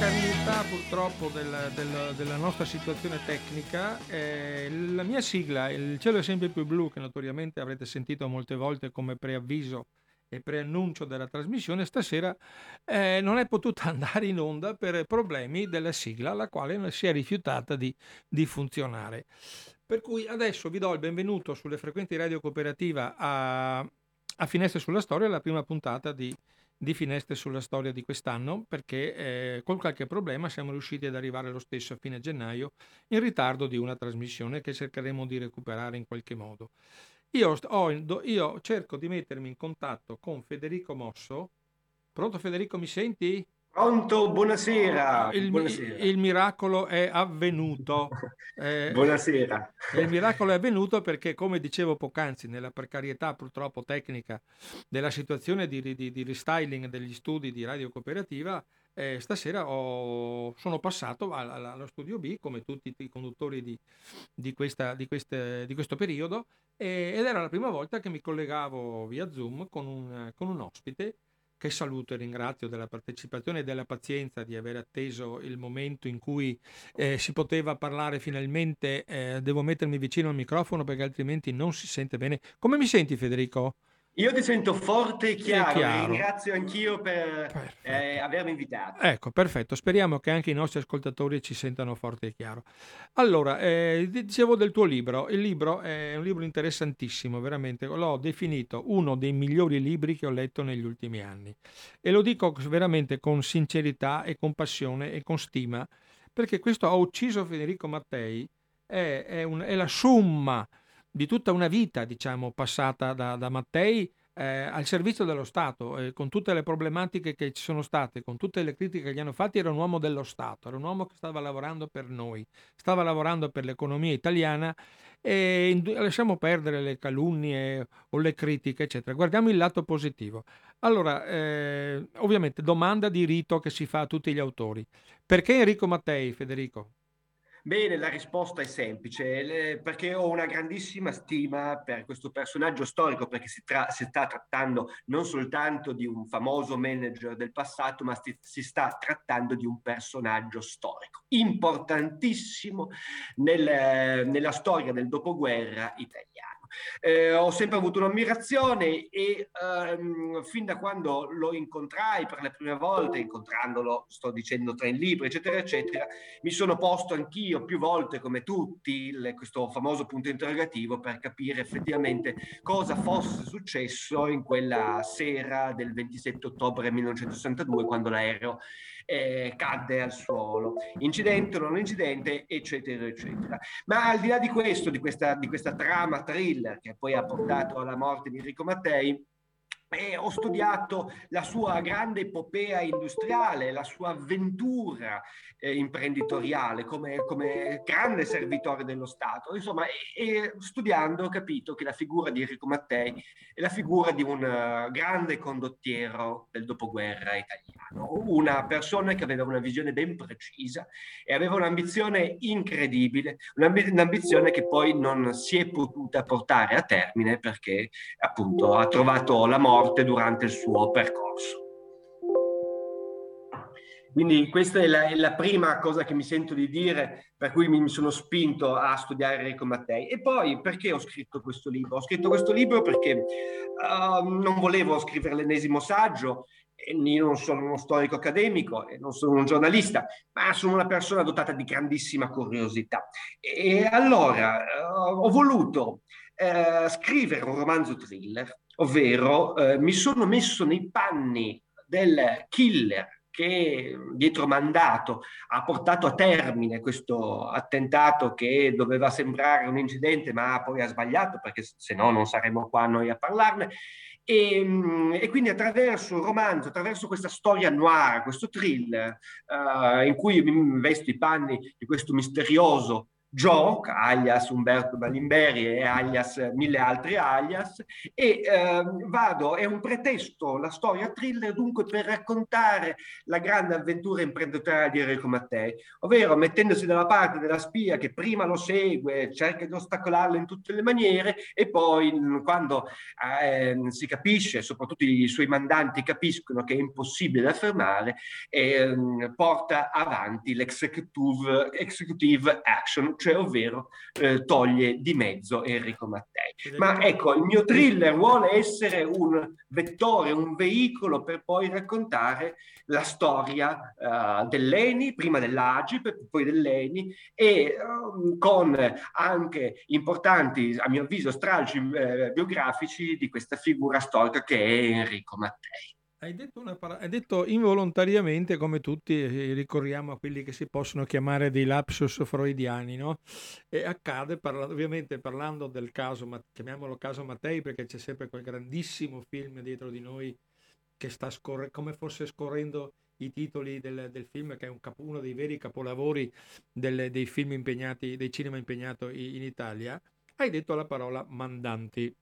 precarietà purtroppo del, del, della nostra situazione tecnica, eh, la mia sigla, Il cielo è sempre più blu, che notoriamente avrete sentito molte volte come preavviso e preannuncio della trasmissione, stasera eh, non è potuta andare in onda per problemi della sigla, la quale si è rifiutata di, di funzionare. Per cui adesso vi do il benvenuto sulle frequenti radio cooperativa a, a Finestre sulla Storia, la prima puntata di di Finestre sulla storia di quest'anno perché eh, con qualche problema siamo riusciti ad arrivare lo stesso a fine gennaio in ritardo di una trasmissione che cercheremo di recuperare in qualche modo. Io, ho, io cerco di mettermi in contatto con Federico Mosso. Pronto Federico, mi senti? Pronto, buonasera. Il, buonasera. il miracolo è avvenuto. Eh, buonasera. Il miracolo è avvenuto perché, come dicevo poc'anzi, nella precarietà purtroppo tecnica della situazione di, di, di restyling degli studi di radio cooperativa, eh, stasera ho, sono passato allo studio B, come tutti i conduttori di, di, questa, queste, di questo periodo, e, ed era la prima volta che mi collegavo via Zoom con un, con un ospite che saluto e ringrazio della partecipazione e della pazienza di aver atteso il momento in cui eh, si poteva parlare finalmente. Eh, devo mettermi vicino al microfono perché altrimenti non si sente bene. Come mi senti Federico? Io ti sento forte e chiaro, chiaro. ringrazio anch'io per eh, avermi invitato. Ecco, perfetto, speriamo che anche i nostri ascoltatori ci sentano forte e chiaro. Allora, eh, dicevo del tuo libro, il libro è un libro interessantissimo, veramente, l'ho definito uno dei migliori libri che ho letto negli ultimi anni e lo dico veramente con sincerità e con passione e con stima, perché questo ha ucciso Federico Mattei, è, è, un, è la somma di tutta una vita, diciamo, passata da, da Mattei eh, al servizio dello Stato, eh, con tutte le problematiche che ci sono state, con tutte le critiche che gli hanno fatte, era un uomo dello Stato, era un uomo che stava lavorando per noi, stava lavorando per l'economia italiana e lasciamo perdere le calunnie o le critiche, eccetera. Guardiamo il lato positivo. Allora, eh, ovviamente, domanda di rito che si fa a tutti gli autori. Perché Enrico Mattei, Federico? Bene, la risposta è semplice, perché ho una grandissima stima per questo personaggio storico, perché si, tra- si sta trattando non soltanto di un famoso manager del passato, ma si, si sta trattando di un personaggio storico, importantissimo nel, nella storia del dopoguerra italiana. Eh, ho sempre avuto un'ammirazione e ehm, fin da quando lo incontrai per le prime volte, incontrandolo, sto dicendo tra in libri, eccetera, eccetera, mi sono posto anch'io più volte, come tutti, le, questo famoso punto interrogativo per capire effettivamente cosa fosse successo in quella sera del 27 ottobre 1962, quando l'aereo eh, cadde al suolo. Incidente o non incidente, eccetera, eccetera. Ma al di là di questo, di questa, di questa trama thriller che poi ha portato alla morte di Enrico Mattei, e ho studiato la sua grande epopea industriale, la sua avventura eh, imprenditoriale come, come, grande servitore dello Stato. Insomma, e, e, studiando ho capito che la figura di Enrico Mattei è la figura di un uh, grande condottiero del dopoguerra italiano, una persona che aveva una visione ben precisa e aveva un'ambizione incredibile, un'ambizione che poi non si è potuta portare a termine perché appunto ha trovato la morte morte durante il suo percorso. Quindi questa è la, è la, prima cosa che mi sento di dire, per cui mi, sono spinto a studiare Enrico Mattei. E poi perché ho scritto questo libro? Ho scritto questo libro perché uh, non volevo scrivere l'ennesimo saggio, io non sono uno storico accademico e non sono un giornalista, ma sono una persona dotata di grandissima curiosità. E allora uh, ho voluto uh, scrivere un romanzo thriller ovvero eh, mi sono messo nei panni del killer che dietro mandato ha portato a termine questo attentato che doveva sembrare un incidente ma poi ha sbagliato perché se no non saremmo qua noi a parlarne. E, mm, e, quindi attraverso il romanzo, attraverso questa storia noir, questo thriller, uh, in cui mi vesto i panni di questo misterioso Joe, alias Umberto Balimberi e alias mille altri alias, e eh, vado, è un pretesto, la storia thriller dunque per raccontare la grande avventura imprenditoriale di Enrico Mattei, ovvero mettendosi dalla parte della spia che prima lo segue, cerca di ostacolarlo in tutte le maniere e poi quando eh, si capisce, soprattutto i suoi mandanti capiscono che è impossibile da fermare, eh, porta avanti l'executive executive action, cioè ovvero eh, toglie di mezzo Enrico Mattei. Ma ecco, il mio thriller vuole essere un vettore, un veicolo per poi raccontare la storia uh, dell'ENI, prima dell'Agip, poi dell'ENI, e um, con anche importanti, a mio avviso, stralci eh, biografici di questa figura storica che è Enrico Mattei. Hai detto, una par- hai detto, involontariamente, come tutti, eh, ricorriamo a quelli che si possono chiamare dei lapsus freudiani, no? E accade, parla- ovviamente parlando del caso, ma- chiamiamolo caso Mattei, perché c'è sempre quel grandissimo film dietro di noi che sta scorrendo, come fosse scorrendo i titoli del, del film, che è un capo- uno dei veri capolavori del, dei film impegnati, dei cinema impegnato in, in Italia. Hai detto la parola mandanti,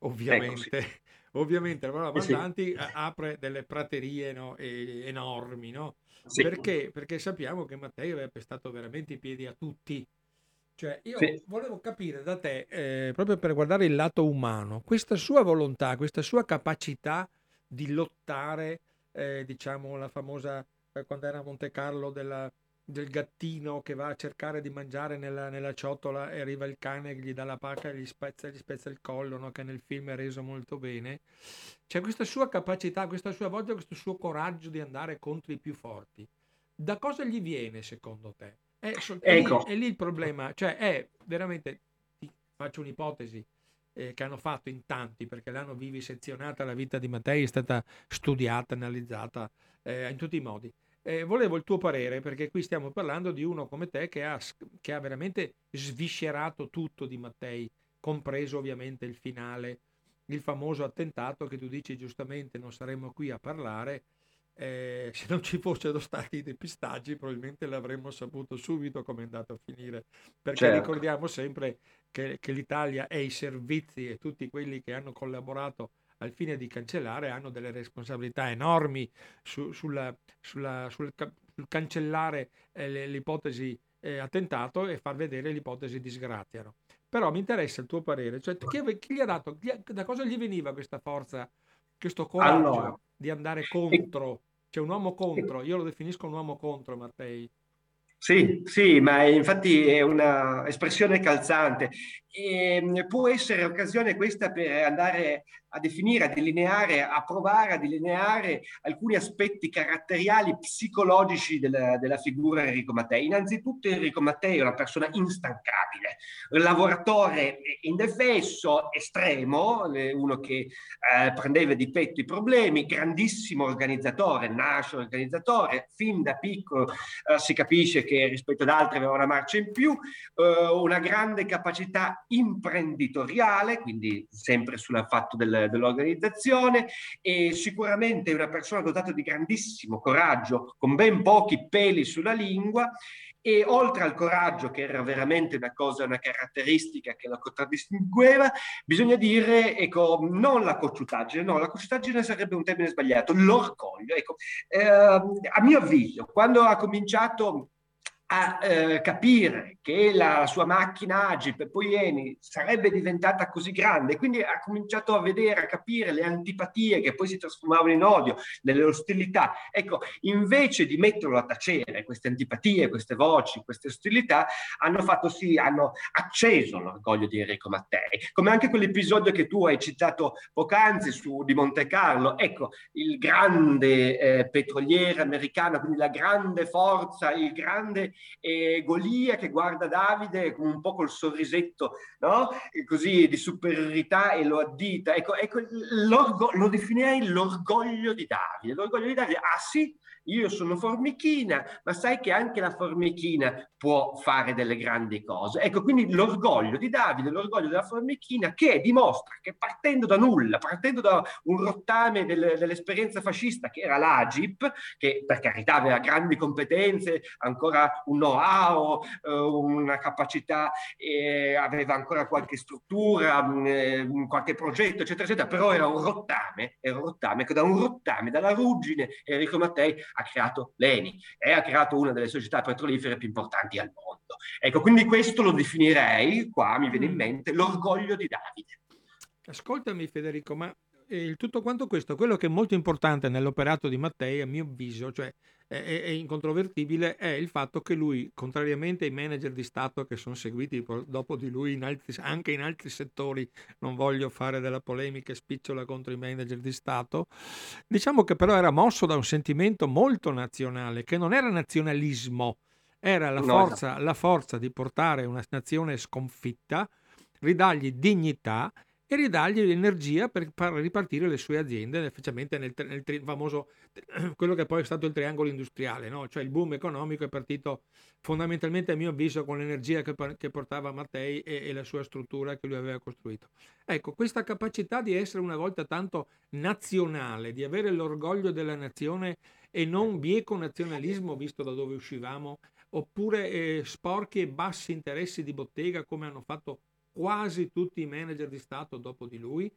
ovviamente. Ecco, sì ovviamente la parola mandanti sì. apre delle praterie no, enormi, no? Sì. Perché? Perché sappiamo che Matteo aveva pestato veramente i piedi a tutti. Cioè, io sì. volevo capire da te, eh, proprio per guardare il lato umano, questa sua volontà, questa sua capacità di lottare, eh, diciamo, la famosa, eh, quando era a Monte Carlo, della, del gattino che va a cercare di mangiare nella, nella, ciotola e arriva il cane che gli dà la pacca e gli spezza, gli spezza il collo, no? che nel film è reso molto bene. C'è questa sua capacità, questa sua voglia, questo suo coraggio di andare contro i più forti. Da cosa gli viene secondo te? È, ecco. è, lì, è lì il problema, cioè è veramente, ti faccio un'ipotesi, eh, che hanno fatto in tanti perché l'hanno vivisezionata la vita di Mattei, è stata studiata, analizzata eh, in tutti i modi eh, volevo il tuo parere perché qui stiamo parlando di uno come te che ha, che ha veramente sviscerato tutto di Mattei, compreso ovviamente il finale, il famoso attentato che tu dici giustamente non saremmo qui a parlare. Eh, se non ci fossero stati i depistaggi probabilmente l'avremmo saputo subito come è andato a finire perché certo. ricordiamo sempre che, che l'Italia e i servizi e tutti quelli che hanno collaborato al fine di cancellare hanno delle responsabilità enormi su, sulla, sulla, sul, sul, cancellare eh, l'ipotesi eh, attentato e far vedere l'ipotesi disgrazia. No? Però mi interessa il tuo parere, cioè chi, chi gli ha dato, chi, da cosa gli veniva questa forza, questo coraggio allora, di andare contro? C'è un uomo contro, io lo definisco un uomo contro Mattei. Sì, sì, ma infatti è un'espressione calzante. E ehm, può essere occasione questa per andare a definire, a delineare, a provare a delineare alcuni aspetti caratteriali psicologici della, della figura Enrico Mattei. Innanzitutto Enrico Mattei è una persona instancabile, lavoratore indefesso, estremo, uno che eh, prendeva di petto i problemi, grandissimo organizzatore, nasce organizzatore, fin da piccolo eh, si capisce che rispetto ad altri aveva una marcia in più, eh, una grande capacità imprenditoriale, quindi sempre sul fatto del dell'organizzazione e sicuramente una persona dotata di grandissimo coraggio, con ben pochi peli sulla lingua e oltre al coraggio, che era veramente una cosa, una caratteristica che la contraddistingueva, bisogna dire, ecco, non la cocciutaggine, no, la cocciutaggine sarebbe un termine sbagliato, l'orgoglio. Ecco, eh, a mio avviso, quando ha cominciato a eh, capire che la sua macchina Agip poi Eni sarebbe diventata così grande, quindi ha cominciato a vedere, a capire le antipatie che poi si trasformavano in odio, nelle ostilità. Ecco, invece di metterlo a tacere, queste antipatie, queste voci, queste ostilità, hanno fatto sì, hanno acceso l'orgoglio di Enrico Mattei, come anche quell'episodio che tu hai citato poc'anzi su, di Monte Carlo. Ecco, il grande eh, petroliere americano, quindi la grande forza, il grande e Golia che guarda Davide con un po' col sorrisetto, no? Così di superiorità e lo addita. Ecco, ecco lo definirei l'orgoglio di Davide. L'orgoglio di Davide, ah sì, io sono formichina, ma sai che anche la formichina può fare delle grandi cose. Ecco, quindi l'orgoglio di Davide, l'orgoglio della formichina che dimostra che partendo da nulla, partendo da un rottame del, dell'esperienza fascista che era l'Agip, che per carità aveva grandi competenze, ancora un know-how, eh, una capacità, eh, aveva ancora qualche struttura, mm, qualche progetto, eccetera, eccetera, però era un rottame, era un rottame, da un rottame, dalla ruggine, Enrico Mattei ha creato l'ENI e ha creato una delle società petrolifere più importanti al mondo. Ecco, quindi questo lo definirei, qua mi viene in mm. mente, l'orgoglio di Davide. Ascoltami Federico, ma il tutto quanto questo, quello che è molto importante nell'operato di Mattei, a mio avviso, cioè è, è incontrovertibile, è il fatto che lui, contrariamente ai manager di Stato che sono seguiti dopo di lui in altri, anche in altri settori, non voglio fare della polemica spicciola contro i manager di Stato, diciamo che però era mosso da un sentimento molto nazionale, che non era nazionalismo, era la forza, la forza di portare una nazione sconfitta, ridargli dignità e ridargli l'energia per far ripartire le sue aziende, specialmente nel, nel, nel, famoso, quello che poi è stato il triangolo industriale, no? cioè il boom economico è partito fondamentalmente a mio avviso con l'energia che, che portava Mattei e, e, la sua struttura che lui aveva costruito. Ecco, questa capacità di essere una volta tanto nazionale, di avere l'orgoglio della nazione e non bieco nazionalismo visto da dove uscivamo, oppure eh, sporchi e bassi interessi di bottega come hanno fatto quasi tutti i manager di Stato dopo di lui.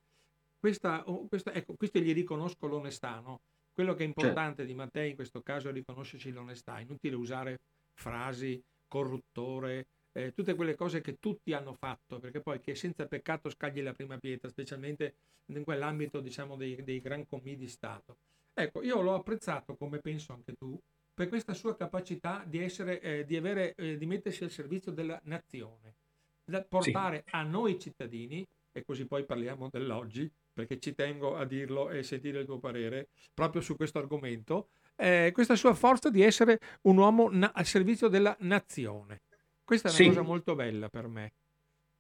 Questa, oh, questa, ecco, questo gli riconosco l'onestà, no? Quello che è importante certo. di Mattei in questo caso è riconoscerci l'onestà, inutile usare frasi, corruttore, eh, tutte quelle cose che tutti hanno fatto, perché poi che senza peccato scagli la prima pietra, specialmente in quell'ambito diciamo dei, dei gran commi di Stato. Ecco, io l'ho apprezzato, come penso anche tu, per questa sua capacità di, essere, eh, di, avere, eh, di mettersi al servizio della nazione da portare sì. a noi cittadini, e così poi parliamo dell'oggi, perché ci tengo a dirlo e sentire il tuo parere proprio su questo argomento, eh, questa sua forza di essere un uomo na- al servizio della nazione. Questa è una sì. cosa molto bella per me.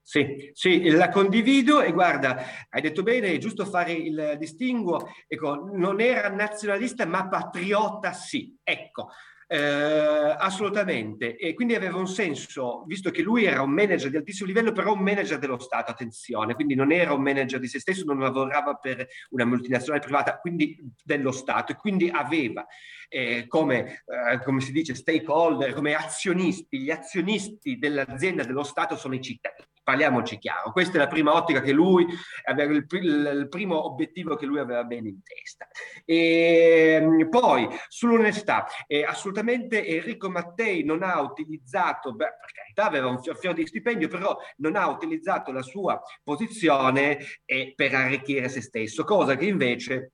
Sì, sì, la condivido e guarda, hai detto bene, è giusto fare il distinguo, ecco, non era nazionalista ma patriota sì, ecco, eh, assolutamente, e quindi aveva un senso, visto che lui era un manager di altissimo livello, però un manager dello Stato, attenzione, quindi non era un manager di se stesso, non lavorava per una multinazionale privata, quindi dello Stato, e quindi aveva eh, come, eh, come si dice stakeholder, come azionisti, gli azionisti dell'azienda dello Stato sono i cittadini parliamoci chiaro, questa è la prima ottica che lui aveva, il, il primo obiettivo che lui aveva bene in testa. E, ehm, poi sull'onestà, eh, assolutamente Enrico Mattei non ha utilizzato, beh, per carità aveva un fior di stipendio, però non ha utilizzato la sua posizione eh, per arricchire se stesso, cosa che invece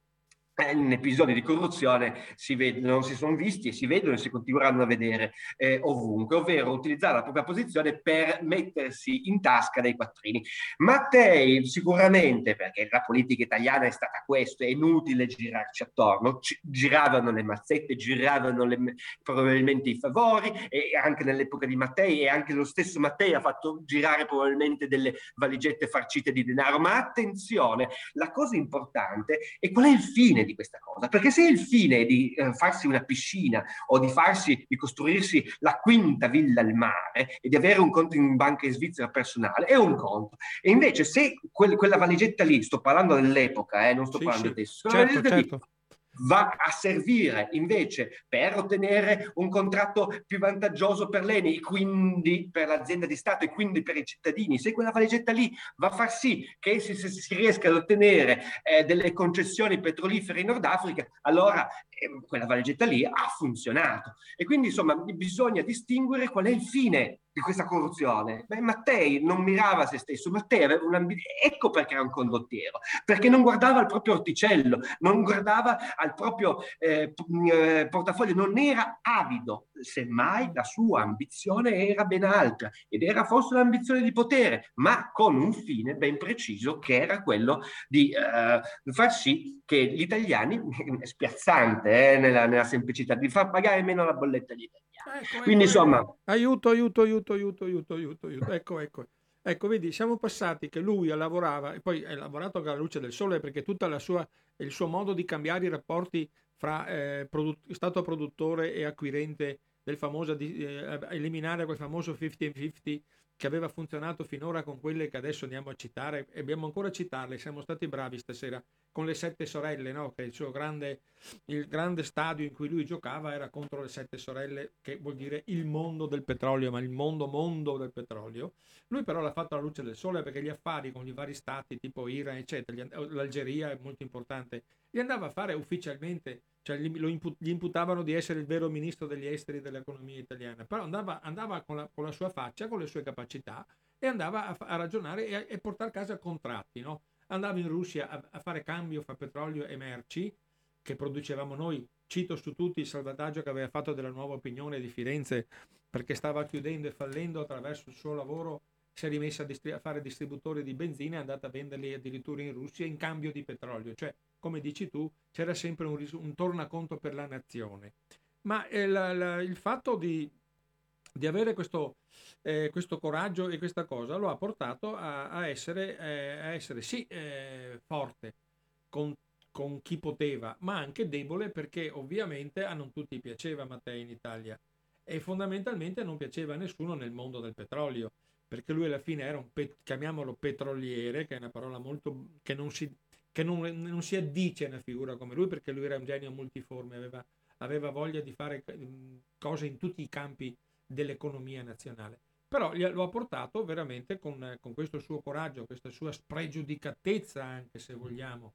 in episodi di corruzione si vedono, si sono visti e si vedono e si continueranno a vedere eh, ovunque, ovvero utilizzare la propria posizione per mettersi in tasca dei quattrini. Mattei sicuramente, perché la politica italiana è stata questo, è inutile girarci attorno, C- giravano le mazzette, giravano le, probabilmente i favori e anche nell'epoca di Mattei e anche lo stesso Mattei ha fatto girare probabilmente delle valigette farcite di denaro, ma attenzione, la cosa importante è qual è il fine di questa cosa, perché se il fine è di eh, farsi una piscina o di farsi, di costruirsi la quinta villa al mare e di avere un conto in banca in Svizzera personale, è un conto. E invece se quel, quella valigetta lì, sto parlando dell'epoca, eh, non sto sì, parlando sì. adesso, certo, certo. Lì, va a servire invece per ottenere un contratto più vantaggioso per l'ENI, quindi per l'azienda di Stato e quindi per i cittadini. Se quella valigetta lì va a far sì che si, si riesca ad ottenere eh, delle concessioni petrolifere in Nord Africa, allora quella valigetta lì ha funzionato. E quindi insomma bisogna distinguere qual è il fine di questa corruzione. Beh, Mattei non mirava a se stesso, Mattei aveva un'ambizione, ecco perché era un condottiero, perché non guardava al proprio orticello, non guardava al proprio eh, eh, portafoglio, non era avido, semmai la sua ambizione era ben altra ed era forse l'ambizione di potere, ma con un fine ben preciso che era quello di eh, far sì che gli italiani, spiazzante eh, nella, nella semplicità, di far pagare meno la bolletta agli italiani. Ecco, Quindi ecco, insomma... Aiuto, aiuto, aiuto, aiuto, aiuto, aiuto, aiuto. Ecco, ecco. Ecco, vedi, siamo passati che lui lavorava, e poi ha lavorato alla luce del sole perché tutto il suo modo di cambiare i rapporti fra eh, produ- Stato produttore e acquirente del famoso, di, eh, eliminare quel famoso 50-50 che aveva funzionato finora con quelle che adesso andiamo a citare e abbiamo ancora a citarle, siamo stati bravi stasera con le sette sorelle, no? che il suo grande, il grande stadio in cui lui giocava era contro le sette sorelle, che vuol dire il mondo del petrolio, ma il mondo mondo del petrolio. Lui però l'ha fatto alla luce del sole perché gli affari con i vari stati, tipo Iran, eccetera, l'Algeria è molto importante, li andava a fare ufficialmente, cioè gli, imput- gli imputavano di essere il vero ministro degli esteri dell'economia italiana, però andava, andava con, la, con, la, sua faccia, con le sue capacità e andava a, a ragionare e, e portare a casa contratti, no? andava in Russia a, a fare cambio fra petrolio e merci che producevamo noi. Cito su tutti il salvataggio che aveva fatto della nuova opinione di Firenze perché stava chiudendo e fallendo attraverso il suo lavoro si è rimessa a, distri- a fare distributori di benzina e è andata a venderli addirittura in Russia in cambio di petrolio. Cioè, come dici tu, c'era sempre un, ris- un tornaconto per la nazione. Ma eh, la, la, il fatto di, di avere questo, eh, questo, coraggio e questa cosa lo ha portato a, a, essere, eh, a essere, sì eh, forte con, con, chi poteva, ma anche debole perché ovviamente a non tutti piaceva Mattei in Italia e fondamentalmente non piaceva a nessuno nel mondo del petrolio perché lui alla fine era un, pet, chiamiamolo petroliere, che è una parola molto, che non si, che non, non si addice a una figura come lui, perché lui era un genio multiforme, aveva, aveva voglia di fare cose in tutti i campi dell'economia nazionale. Però lo ha portato veramente con, con questo suo coraggio, questa sua spregiudicatezza anche se vogliamo,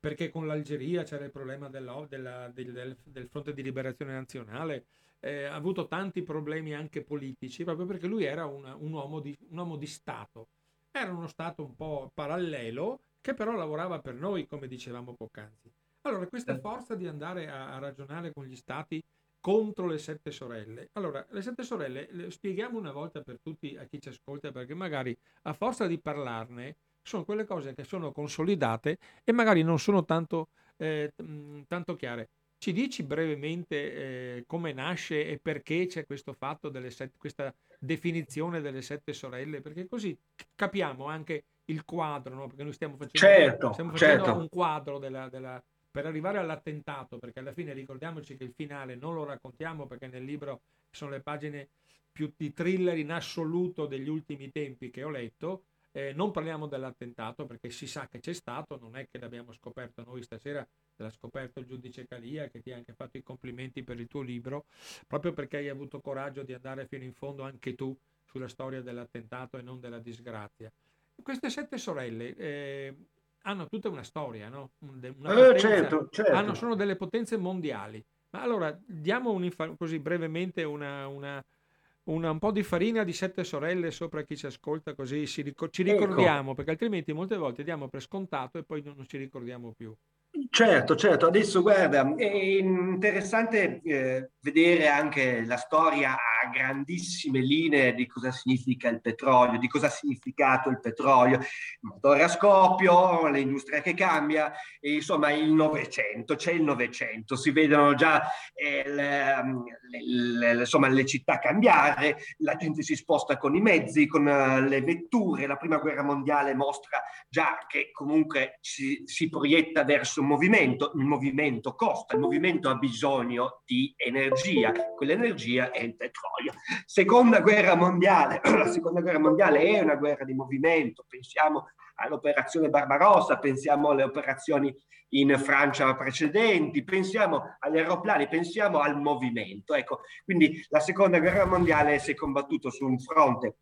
perché con l'Algeria c'era il problema della, della, del, del, fronte di liberazione nazionale, eh, ha avuto tanti problemi anche politici, proprio perché lui era una, un, uomo di, un uomo di Stato. Era uno Stato un po' parallelo, che però lavorava per noi, come dicevamo poc'anzi. Allora, questa certo. forza di andare a, a ragionare con gli Stati contro le sette sorelle. Allora, le sette sorelle le spieghiamo una volta per tutti a chi ci ascolta, perché magari a forza di parlarne sono quelle cose che sono consolidate e magari non sono tanto, eh, tanto chiare. Ci dici brevemente eh, come nasce e perché c'è questo fatto delle sette, questa definizione delle sette sorelle? Perché così capiamo anche il quadro, no? perché noi stiamo facendo, certo, stiamo facendo certo. un quadro della, della, per arrivare all'attentato, perché alla fine ricordiamoci che il finale non lo raccontiamo perché nel libro sono le pagine più di thriller in assoluto degli ultimi tempi che ho letto, eh, non parliamo dell'attentato perché si sa che c'è stato, non è che l'abbiamo scoperto noi stasera, l'ha scoperto il giudice Calia che ti ha anche fatto i complimenti per il tuo libro, proprio perché hai avuto coraggio di andare fino in fondo anche tu sulla storia dell'attentato e non della disgrazia. Queste sette sorelle eh, hanno tutta una storia, no? Una potenza, eh, certo, certo. Hanno, sono delle potenze mondiali. Ma allora diamo un, così brevemente una, una una, un po' di farina di sette sorelle sopra chi ci ascolta, così ci ecco. ricordiamo, ecco. perché altrimenti molte volte diamo per scontato e poi non, non ci ricordiamo più. Certo, certo, adesso guarda, è interessante eh, vedere anche la storia a grandissime linee di cosa significa il petrolio, di cosa ha significato il petrolio, il motore a scoppio, l'industria che cambia, e, insomma il Novecento, c'è il Novecento, si vedono già eh, le, le, le, insomma, le città cambiare, la gente si sposta con i mezzi, con uh, le vetture, la prima guerra mondiale mostra già che comunque si, si proietta verso un movimento, il movimento costa, il movimento ha bisogno di energia, quell'energia è il petrolio. Seconda guerra mondiale, la seconda guerra mondiale è una guerra di movimento, pensiamo all'operazione Barbarossa, pensiamo alle operazioni in Francia precedenti, pensiamo agli aeroplani, pensiamo al movimento. Ecco, quindi la seconda guerra mondiale si è combattuto su un fronte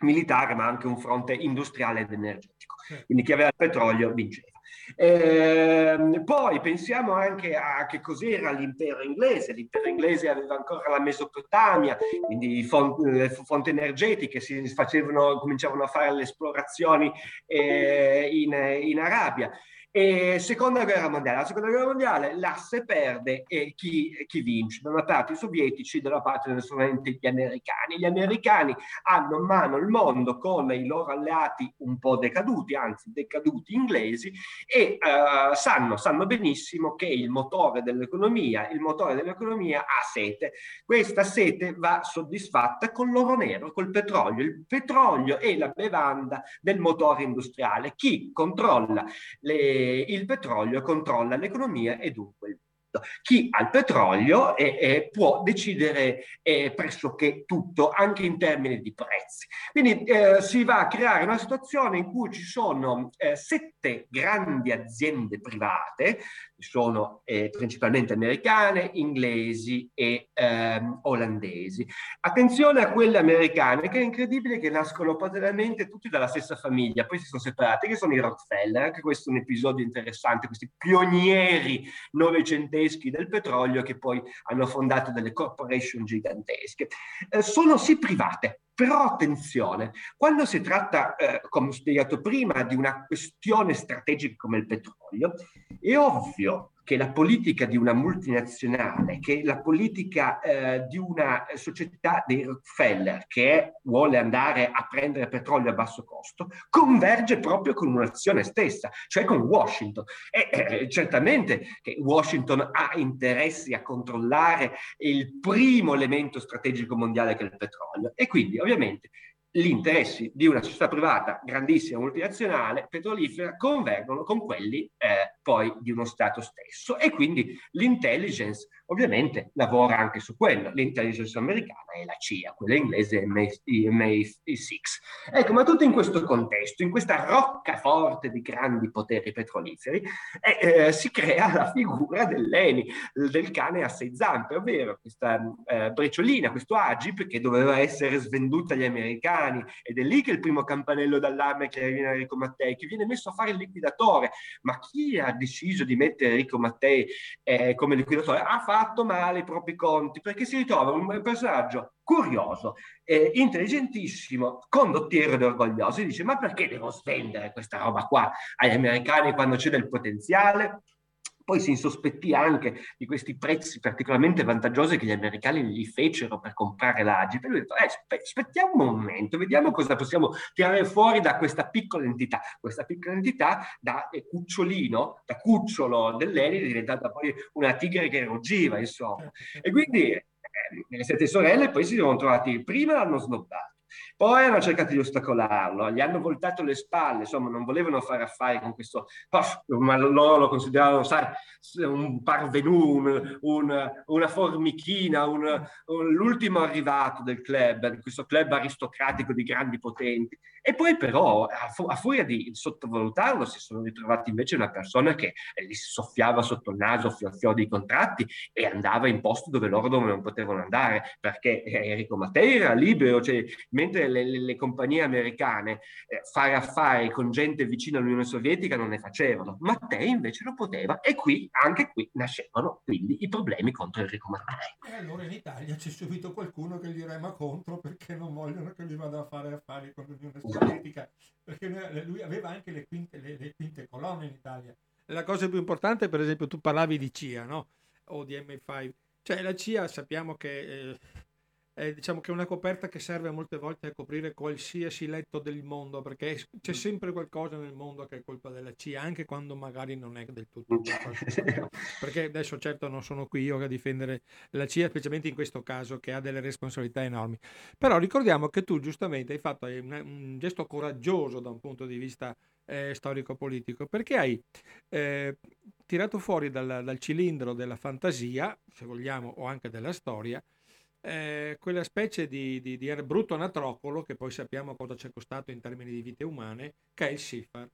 militare, ma anche un fronte industriale ed energetico. Quindi chi aveva il petrolio vinceva. Eh, poi pensiamo anche a che cos'era l'impero inglese. L'impero inglese aveva ancora la Mesopotamia, quindi fonti, le fonti energetiche si facevano, cominciavano a fare le esplorazioni eh, in, in Arabia. E seconda guerra mondiale. La seconda guerra mondiale l'asse perde e chi, chi vince? Da una parte i sovietici, dalla parte gli americani. Gli americani hanno in mano il mondo con i loro alleati un po' decaduti, anzi decaduti inglesi, e uh, sanno, sanno benissimo che il motore dell'economia, il motore dell'economia ha sete. Questa sete va soddisfatta con l'oro nero, col petrolio. Il petrolio è la bevanda del motore industriale. Chi controlla le il petrolio controlla l'economia e dunque il mondo. Chi ha il petrolio eh, eh, può decidere eh, pressoché tutto, anche in termini di prezzi. Quindi eh, si va a creare una situazione in cui ci sono eh, sette grandi aziende private, sono eh, principalmente americane, inglesi e ehm, olandesi. Attenzione a quelle americane, che è incredibile che nascono parallelamente tutti dalla stessa famiglia, poi si sono separati, che sono i Rockefeller, anche questo è un episodio interessante, questi pionieri novecenteschi del petrolio che poi hanno fondato delle corporation gigantesche. Eh, sono sì private, però attenzione, quando si tratta, eh, come ho spiegato prima, di una questione strategica come il petrolio, è ovvio che la politica di una multinazionale, che la politica eh, di una società dei Rockefeller che vuole andare a prendere petrolio a basso costo, converge proprio con un'azione stessa, cioè con Washington. E eh, certamente che Washington ha interessi a controllare il primo elemento strategico mondiale che è il petrolio. E quindi ovviamente gli interessi di una società privata grandissima, multinazionale, petrolifera, convergono con quelli eh, poi di uno Stato stesso e quindi l'intelligence ovviamente lavora anche su quello. L'intelligence americana è la CIA, quella inglese è MI6. Ecco, ma tutto in questo contesto, in questa roccaforte di grandi poteri petroliferi, eh, eh, si crea la figura dell'ENI, del cane a sei zampe, ovvero questa eh, brecciolina, questo Agip che doveva essere svenduta agli americani ed è lì che il primo campanello d'allarme che viene Enrico Mattei, che viene messo a fare il liquidatore. Ma chi ha deciso di mettere Enrico Mattei eh, come liquidatore? Ha fatto male i propri conti, perché si ritrova un personaggio curioso, eh, intelligentissimo, condottiero ed orgoglioso, e dice ma perché devo svendere questa roba qua agli americani quando c'è del potenziale? Poi si insospettì anche di questi prezzi particolarmente vantaggiosi che gli americani gli fecero per comprare l'Agip. E lui ha detto, eh, aspettiamo un momento, vediamo cosa possiamo tirare fuori da questa piccola entità. Questa piccola entità da eh, cucciolino, da cucciolo dell'Eni, è diventata poi una tigre che ruggiva, insomma. E quindi eh, le sette sorelle poi si sono trovati, prima l'hanno snobbato, poi hanno cercato di ostacolarlo, gli hanno voltato le spalle, insomma non volevano fare affari con questo, ma loro lo consideravano, sai, un parvenu, un, un, una formichina, un, l'ultimo arrivato del club, questo club aristocratico di grandi potenti. E poi però, a, fu- a furia di sottovalutarlo, si sono ritrovati invece una persona che gli soffiava sotto il naso fior fior dei contratti e andava in posti dove loro non potevano andare, perché Enrico Mattei era libero, cioè, mentre le, le, le compagnie americane eh, fare affari con gente vicina all'Unione Sovietica non ne facevano, Mattei invece lo poteva e qui, anche qui, nascevano quindi i problemi contro Enrico Mattei. E allora in Italia c'è subito qualcuno che gli rema contro perché non vogliono che lui vada a fare affari con l'Unione Sovietica perché lui aveva anche le quinte, le, le quinte colonne in Italia. La cosa più importante, per esempio, tu parlavi di CIA, no? O di MI5. Cioè la CIA sappiamo che eh, è, diciamo che è una coperta che serve molte volte a coprire qualsiasi letto del mondo, perché c'è mm. sempre qualcosa nel mondo che è colpa della CIA, anche quando magari non è del tutto Perché adesso certo non sono qui io a difendere la CIA, specialmente in questo caso che ha delle responsabilità enormi. Però ricordiamo che tu giustamente hai fatto un, un gesto coraggioso da un punto di vista eh, storico-politico, perché hai eh, tirato fuori dal, dal cilindro della fantasia, se vogliamo, o anche della storia, eh, quella specie di, di, di, brutto anatrocolo che poi sappiamo cosa ci è costato in termini di vite umane, che è il SIFAR.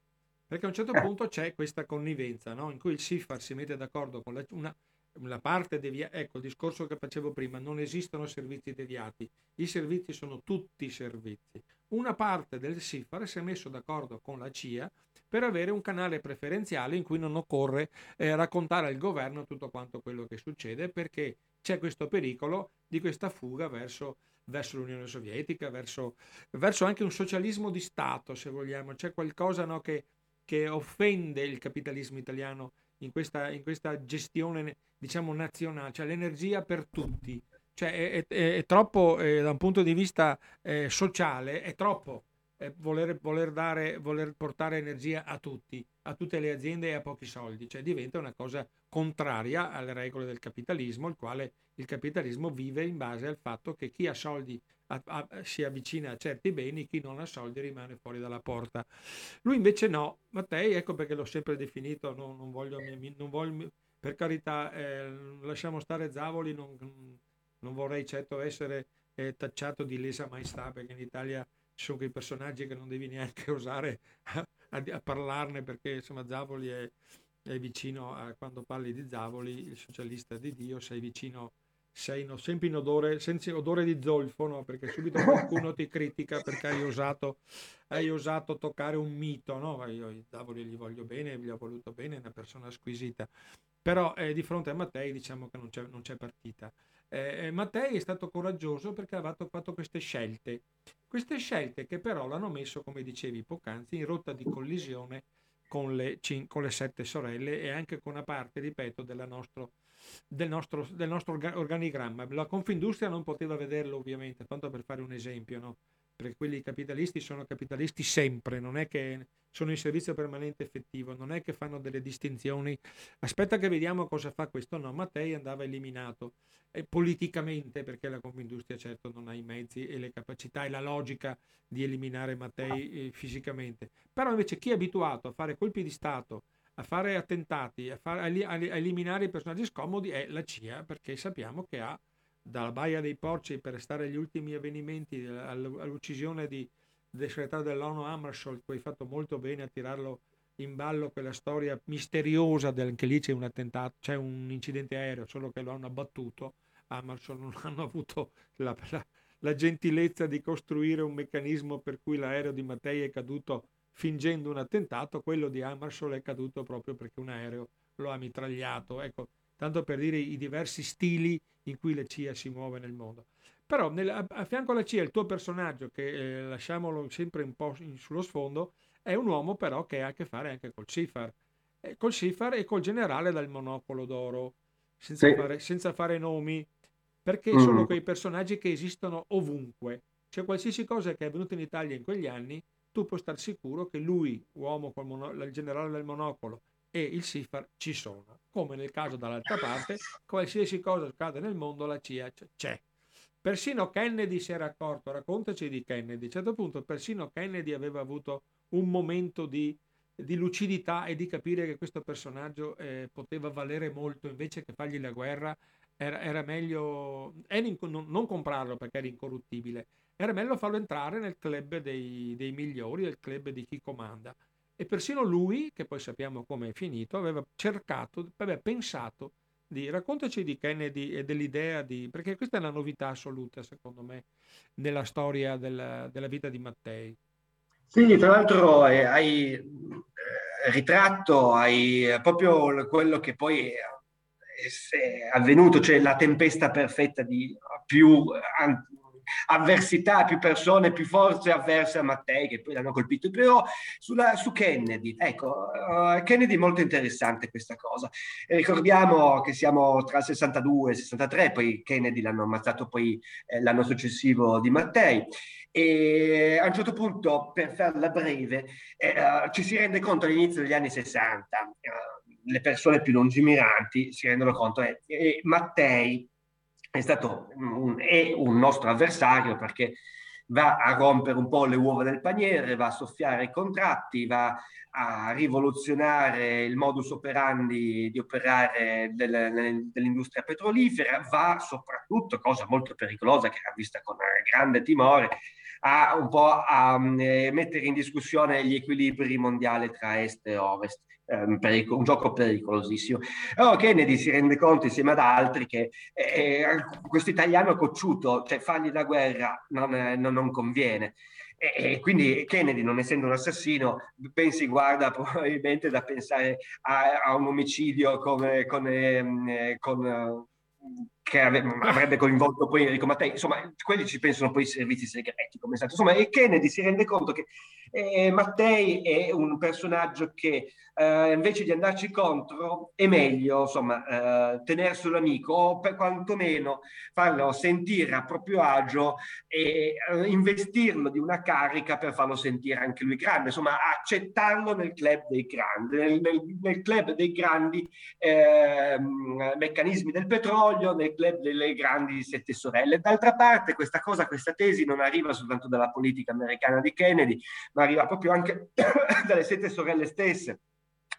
Perché a un certo eh. punto c'è questa connivenza no? in cui il SIFAR si mette d'accordo con la, una, una parte deviata. Ecco il discorso che facevo prima: non esistono servizi deviati, i servizi sono tutti servizi. Una parte del SIFAR si è messo d'accordo con la CIA per avere un canale preferenziale in cui non occorre eh, raccontare al governo tutto quanto quello che succede perché c'è questo pericolo di questa fuga verso, verso l'Unione Sovietica, verso, verso, anche un socialismo di Stato, se vogliamo. C'è qualcosa no, che, che, offende il capitalismo italiano in questa, in questa gestione, diciamo, nazionale, cioè l'energia per tutti. Cioè è, è, è troppo, eh, da un punto di vista eh, sociale, è troppo eh, voler, voler, dare, voler portare energia a tutti, a tutte le aziende e a pochi soldi. Cioè diventa una cosa contraria alle regole del capitalismo, il quale il capitalismo vive in base al fatto che chi ha soldi a, a, si avvicina a certi beni, chi non ha soldi rimane fuori dalla porta. Lui invece no, Mattei, ecco perché l'ho sempre definito, no, non voglio, non voglio per carità, eh, lasciamo stare Zavoli, non, non vorrei certo essere eh, tacciato di lesa maestà, perché in Italia sono quei personaggi che non devi neanche osare a, a, a parlarne, perché insomma Zavoli è, è, vicino a quando parli di Zavoli, il socialista di Dio, sei vicino sei no, sempre in odore, senza odore di zolfo, no? perché subito qualcuno ti critica perché hai osato, hai osato toccare un mito. No? Io Zavoli gli voglio bene, gli ho voluto bene, è una persona squisita. Però eh, di fronte a Mattei diciamo che non c'è, non c'è partita. Eh, Mattei è stato coraggioso perché aveva fatto queste scelte. Queste scelte che però l'hanno messo, come dicevi poc'anzi, in rotta di collisione con le, con le sette sorelle e anche con una parte, ripeto, nostra del nostro, del nostro organigramma. La Confindustria non poteva vederlo ovviamente, tanto per fare un esempio, no? Perché quelli capitalisti sono capitalisti sempre, non è che sono in servizio permanente effettivo, non è che fanno delle distinzioni. Aspetta che vediamo cosa fa questo, no, Mattei andava eliminato e politicamente, perché la Confindustria certo non ha i mezzi e le capacità e la logica di eliminare Mattei eh, fisicamente. Però invece chi è abituato a fare colpi di Stato, a fare attentati, a, fare, a, eliminare i personaggi scomodi è la CIA, perché sappiamo che ha dalla Baia dei Porci per restare agli ultimi avvenimenti, all'uccisione di, del segretario dell'ONU Hammarskjöld, tu hai fatto molto bene a tirarlo in ballo quella storia misteriosa del, che lì c'è un attentato, c'è un incidente aereo, solo che lo hanno abbattuto, Hammarskjöld non hanno avuto la, la, la gentilezza di costruire un meccanismo per cui l'aereo di Mattei è caduto fingendo un attentato, quello di Hammarskjöld è caduto proprio perché un aereo lo ha mitragliato. Ecco, tanto per dire i diversi stili in cui la CIA si muove nel mondo. Però nel, a, a, fianco alla CIA il tuo personaggio, che eh, lasciamolo sempre un po' in, sullo sfondo, è un uomo però che ha a che fare anche col CIFAR, eh, col CIFAR e col generale dal monocolo d'oro, senza, sì. fare, senza fare nomi, perché mm. sono quei personaggi che esistono ovunque. Cioè qualsiasi cosa che è avvenuta in Italia in quegli anni tu puoi stare sicuro che lui, uomo col mono, il generale del monocolo e il SIFAR ci sono. Come nel caso dall'altra parte, qualsiasi cosa accade nel mondo, la CIA c'è. Persino Kennedy si era accorto, raccontaci di Kennedy, a un certo punto persino Kennedy aveva avuto un momento di, di lucidità e di capire che questo personaggio eh, poteva valere molto, invece che fargli la guerra era, era meglio era in, non, non comprarlo perché era incorruttibile, era meglio farlo entrare nel club dei, dei migliori, nel club di chi comanda. E persino lui, che poi sappiamo come è finito, aveva cercato, aveva pensato di raccontaci di Kennedy e dell'idea di perché questa è una novità assoluta secondo me nella storia della, della vita di Mattei. Sì, tra l'altro eh, hai eh, ritratto, hai proprio quello che poi è avvenuto, cioè la tempesta perfetta di più avversità, più persone, più forze avverse a Mattei che poi l'hanno colpito. Però sulla, su Kennedy, ecco, uh, Kennedy è molto interessante questa cosa. E ricordiamo che siamo tra il 62 e il 63, poi Kennedy l'hanno ammazzato poi eh, l'anno successivo di Mattei. E a un certo punto, per farla breve, eh, uh, ci si rende conto all'inizio degli anni 60, uh, le persone più lungimiranti si rendono conto che eh, Mattei è stato un, è un nostro avversario perché va a rompere un po' le uova del paniere, va a soffiare i contratti, va a rivoluzionare il modus operandi di operare del, dell'industria petrolifera, va soprattutto, cosa molto pericolosa che era vista con grande timore, a un po' a, a eh, mettere in discussione gli equilibri mondiali tra est e ovest um, pericolo, un gioco pericolosissimo. Allora Kennedy si rende conto insieme ad altri che eh, eh questo italiano cocciuto, cioè fargli la guerra non, eh, non, non conviene. E, quindi Kennedy, non essendo un assassino, pensi, guarda probabilmente da pensare a, a un omicidio come, con, eh, con che avrebbe coinvolto poi Enrico Mattei, insomma, quelli ci pensano poi i servizi segreti, come è stato. Insomma, e Kennedy si rende conto che eh, Mattei è un personaggio che eh, invece di andarci contro è meglio, insomma, eh, tenerselo amico o per quantomeno farlo sentire a proprio agio e eh, investirlo di una carica per farlo sentire anche lui grande, insomma, accettarlo nel club dei grandi, nel, nel, nel club dei grandi ehm, meccanismi del petrolio, nel club delle grandi sette sorelle. D'altra parte questa cosa, questa tesi non arriva soltanto dalla politica americana di Kennedy, ma arriva proprio anche dalle sette sorelle stesse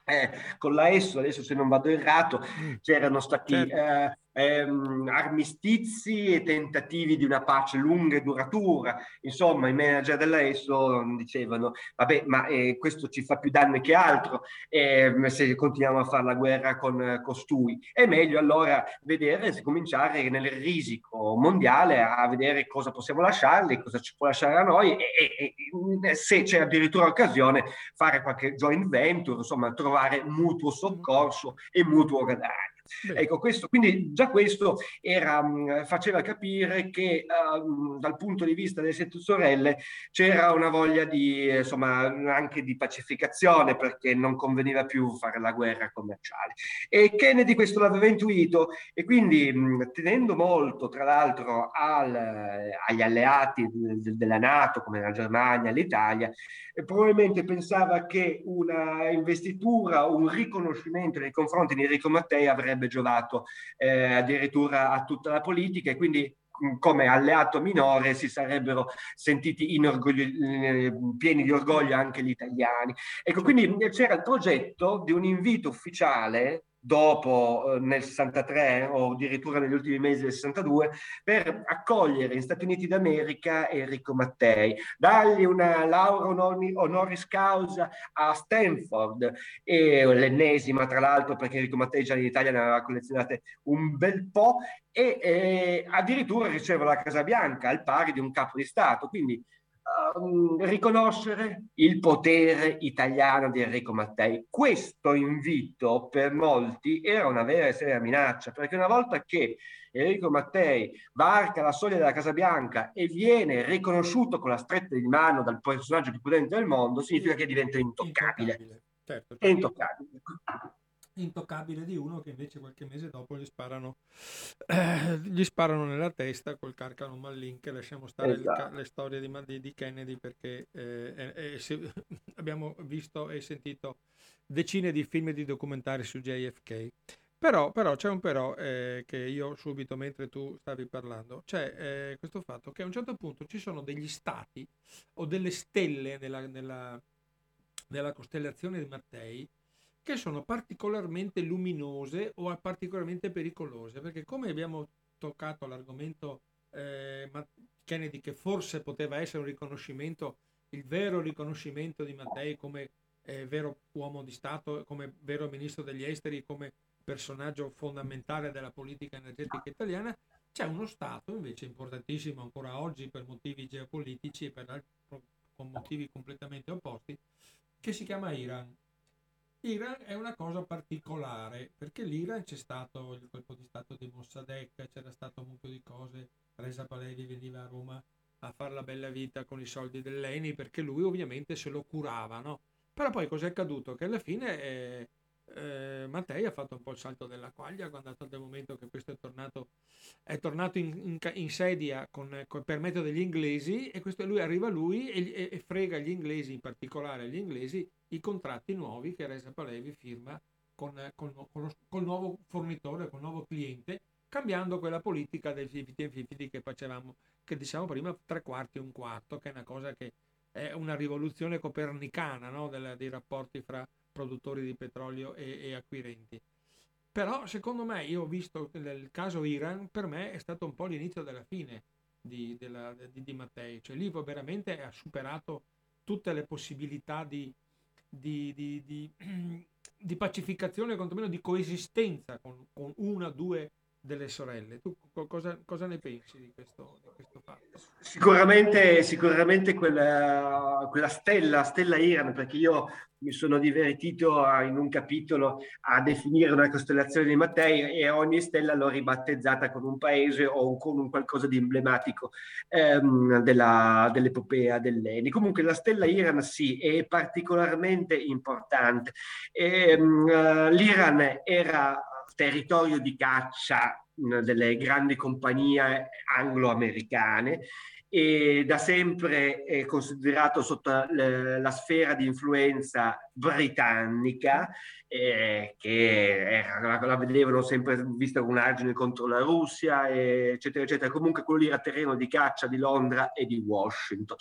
eh, con la ESSO, adesso se non vado errato, mm. c'erano stati certo. eh, ehm, armistizi e tentativi di una pace lunga e duratura. Insomma, i manager della ESO dicevano, vabbè, ma eh, questo ci fa più danni che altro eh, se continuiamo a fare la guerra con costui. È meglio allora vedere, cominciare nel risico mondiale a vedere cosa possiamo lasciarli, cosa ci può lasciare a noi e, e, e se c'è addirittura occasione fare qualche joint venture, insomma, trovare mutuo soccorso e mutuo guadagno. Ecco, questo, quindi già questo era, mm, faceva capire che uh, dal punto di vista delle sette sorelle c'era una voglia di, insomma, anche di pacificazione perché non conveniva più fare la guerra commerciale. E Kennedy questo l'aveva intuito e quindi mm, tenendo molto, tra l'altro, al, agli alleati de, della Nato come la Germania, l'Italia, probabilmente pensava che una investitura, un riconoscimento nei confronti di Enrico Mattei avrebbe giovato eh, addirittura a tutta la politica e quindi mm, come alleato minore si sarebbero sentiti eh, pieni di orgoglio anche gli italiani. Ecco, quindi c'era il progetto di un invito ufficiale dopo eh, nel 63 o addirittura negli ultimi mesi del 62 per accogliere in Stati Uniti d'America Enrico Mattei, dargli una laurea honoris causa a Stanford. E l'ennesima tra l'altro perché Enrico Mattei già in Italia ne aveva collezionate un bel po' e eh, addirittura riceve la Casa Bianca al pari di un capo di Stato, quindi um, riconoscere il potere italiano di Enrico Mattei. Questo invito per molti era una vera e seria minaccia, perché una volta che Enrico Mattei varca la soglia della Casa Bianca e viene riconosciuto con la stretta di mano dal personaggio più potente del mondo, significa che diventa intoccabile. Intoccabile. Certo, È intoccabile intoccabile di uno che invece qualche mese dopo gli sparano, eh, gli sparano nella testa col carcano Mallin che lasciamo stare esatto. le, le, storie di, di, Kennedy perché eh, eh, se, abbiamo visto e sentito decine di film e di documentari su JFK. Però, però c'è un però eh, che io subito mentre tu stavi parlando, c'è eh, questo fatto che a un certo punto ci sono degli stati o delle stelle nella, nella, nella costellazione di Mattei che sono particolarmente luminose o particolarmente pericolose, perché come abbiamo toccato l'argomento eh, Kennedy, che forse poteva essere un riconoscimento, il vero riconoscimento di Mattei come eh, vero uomo di Stato, come vero ministro degli esteri, come personaggio fondamentale della politica energetica italiana, c'è uno Stato invece importantissimo ancora oggi per motivi geopolitici e per, con motivi completamente opposti, che si chiama Iran L'Iran è una cosa particolare perché l'Iran c'è stato il colpo di stato di Mossadegh, c'era stato un mucchio di cose, Reza Palevi veniva a Roma a fare la bella vita con i soldi dell'Eni perché lui ovviamente se lo curava, no? Però poi cos'è accaduto? Che alla fine eh, eh, Mattei ha fatto un po' il salto della quaglia quando è stato il momento che questo è tornato, è tornato in, in, in sedia con, con, per metodo degli inglesi e questo, lui arriva lui e, e, frega gli inglesi, in particolare gli inglesi, i contratti nuovi che Reza Palevi firma con, con, con, lo, con il nuovo fornitore, con il nuovo cliente, cambiando quella politica del 50-50 che facevamo, che diciamo prima tre quarti e un quarto, che è una cosa che è una rivoluzione copernicana no? Del, dei rapporti fra produttori di petrolio e, e acquirenti. Però secondo me, io ho visto nel caso Iran, per me è stato un po' l'inizio della fine di, della, di, di Mattei. Cioè lì veramente ha superato tutte le possibilità di, di pacificazione, quantomeno di coesistenza con, con una, due delle sorelle. Tu cosa, cosa ne pensi di questo, di questo fatto? Sicuramente, sicuramente quella, quella, stella, stella Iran, perché io mi sono divertito in un capitolo a definire una costellazione di Mattei e ogni stella l'ho ribattezzata con un paese o con un qualcosa di emblematico ehm, della, dell'epopea dell'Eni. Comunque la stella Iran sì, è particolarmente importante. E, um, L'Iran era territorio di caccia delle grandi compagnie anglo-americane e da sempre è considerato sotto la sfera di influenza britannica eh, che era, la, vedevano sempre vista con argine contro la Russia, eccetera, eccetera. Comunque quello lì era terreno di caccia di Londra e di Washington.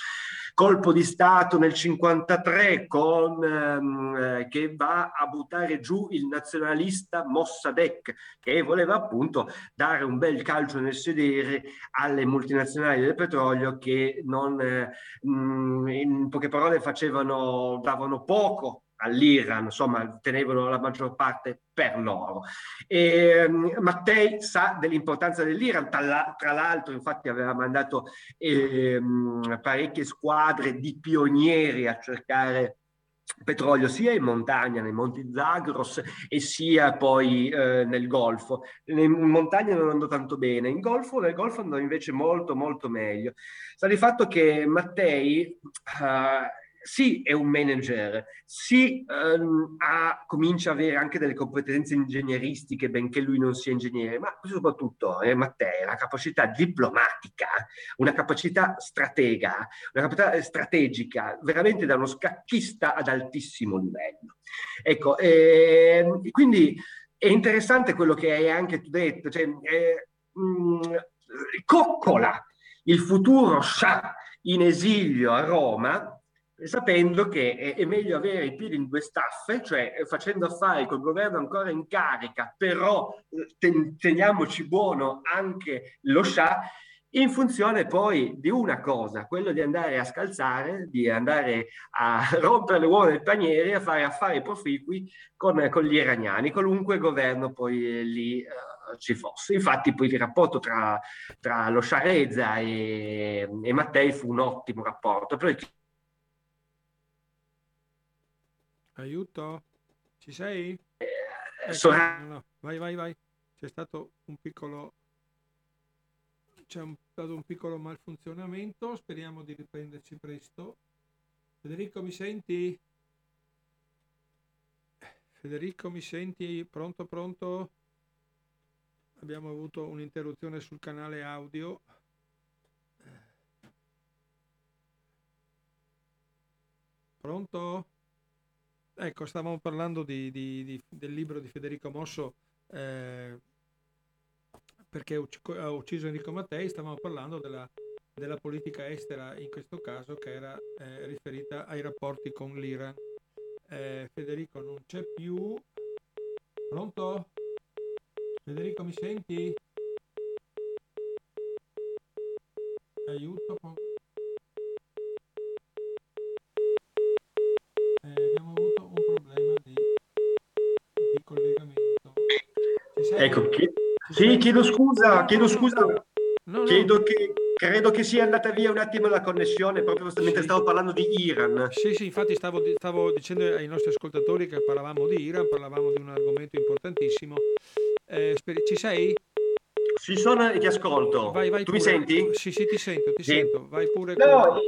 Colpo di Stato nel 1953 con, ehm, eh, che va a buttare giù il nazionalista Mossadegh, che voleva appunto dare un bel calcio nel sedere alle multinazionali del petrolio che non, eh, in poche parole facevano, davano poco all'Iran, insomma, tenevano la maggior parte per loro. E, um, Mattei sa dell'importanza dell'Iran, tra, l'altro infatti aveva mandato eh, parecchie squadre di pionieri a cercare petrolio sia in montagna, nei monti Zagros e sia poi eh, nel Golfo. In montagna non andò tanto bene, in Golfo, nel Golfo andò invece molto molto meglio. Sta di fatto che Mattei uh, sì è un manager, sì ehm, ha, comincia ad avere anche delle competenze ingegneristiche, benché lui non sia ingegnere, ma soprattutto eh, Matteo, una capacità diplomatica, una capacità stratega, una capacità strategica, veramente da uno scacchista ad altissimo livello. Ecco, eh, quindi è interessante quello che hai anche tu detto, cioè, eh, mh, coccola il futuro Shah in esilio a Roma sapendo che è, meglio avere i piedi in due staffe, cioè eh, facendo affari col governo ancora in carica, però eh, ten, teniamoci buono anche lo Shah, in funzione poi di una cosa, quello di andare a scalzare, di andare a rompere le uova del paniere, a fare affari proficui con, con gli iraniani, qualunque governo poi eh, lì eh, ci fosse. Infatti poi il rapporto tra, tra lo Shah Reza e, e Mattei fu un ottimo rapporto, perché Aiuto, ci sei? Eh, ecco, no, no. Vai, vai, vai. C'è stato un piccolo c'è un, stato un piccolo malfunzionamento, speriamo di riprenderci presto. Federico, mi senti? Federico, mi senti? Pronto, pronto? Abbiamo avuto un'interruzione sul canale audio. Pronto? Ecco, stavamo parlando di, di, di, del libro di Federico Mosso eh, perché ha ucciso Enrico Mattei, stavamo parlando della, della, politica estera in questo caso che era eh, riferita ai rapporti con l'Iran. Eh, Federico non c'è più. Pronto? Federico mi senti? Aiuto. Ecco, chi... sì, chiedo scusa, chiedo scusa, no, no. chiedo che credo che sia andata via un attimo la connessione proprio mentre stavo parlando di Iran. Sì, sì, infatti stavo, stavo, dicendo ai nostri ascoltatori che parlavamo di Iran, parlavamo di un argomento importantissimo. Eh, ci sei? Ci sono e ti ascolto. Vai, vai tu pure. mi senti? Sì, sì, ti sento, ti sì. sento. Vai pure. No,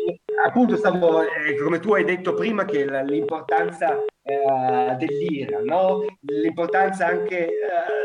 appunto stavo, eh, come tu hai detto prima, che l'importanza eh, dell'IRA, no? l'importanza anche eh,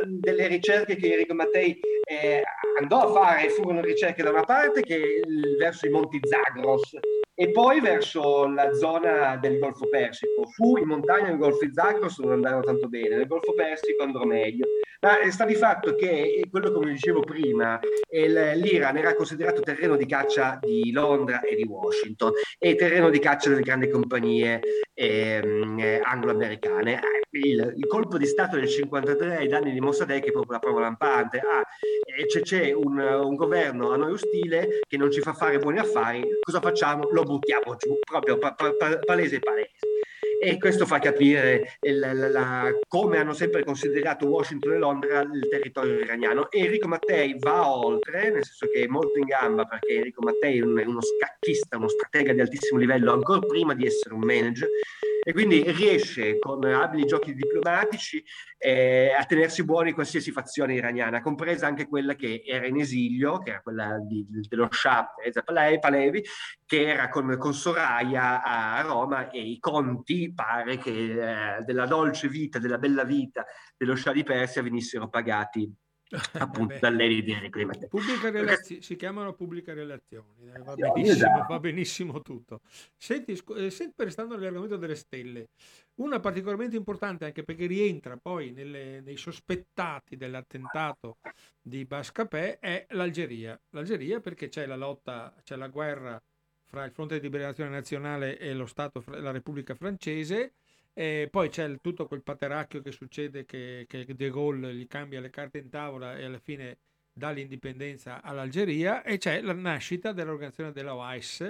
delle ricerche che Enrico Mattei eh, andò a fare, furono ricerche da una parte che verso i monti Zagros e poi verso la zona del Golfo Persico. Fu in montagna nel Golfo di Zagros non andarono tanto bene, nel Golfo Persico andrò meglio. Ma sta di fatto che, quello come dicevo prima, l'Iran era considerato terreno di caccia di Londra e di Washington e terreno di caccia delle grandi compagnie ehm, anglo-americane. Il, il, colpo di Stato del 53 ai danni di Mossadegh è proprio la prova lampante. Ah, c'è, c'è un, un, governo a noi ostile che non ci fa fare buoni affari, cosa facciamo? Lo buttiamo giù, proprio pa, pa, pa, palese palese. E questo fa capire il, la, la, come hanno sempre considerato Washington e Londra il territorio iraniano. Enrico Mattei va oltre, nel senso che è molto in gamba perché Enrico Mattei è uno scacchista, uno stratega di altissimo livello, ancora prima di essere un manager e quindi riesce con abili giochi diplomatici eh, a tenersi buoni qualsiasi fazione iraniana, compresa anche quella che era in esilio, che era quella di, dello Shah Reza Pahlavi, che era con, con, Soraya a Roma e i conti pare che eh, della dolce vita, della bella vita dello Shah di Persia venissero pagati appunto dalle di Enrico Di Mattei. Pubblica relazio- si chiamano pubbliche relazioni, eh, va benissimo, va benissimo tutto. Senti, eh, sempre restando nell'argomento delle stelle, una particolarmente importante anche perché rientra poi nelle, nei sospettati dell'attentato di Bascapè è l'Algeria. L'Algeria perché c'è la lotta, c'è la guerra fra il Fronte di Liberazione Nazionale e lo Stato, la Repubblica Francese e poi c'è tutto quel pateracchio che succede che, che De Gaulle gli cambia le carte in tavola e alla fine dà l'indipendenza all'Algeria e c'è la nascita dell'organizzazione della OAS,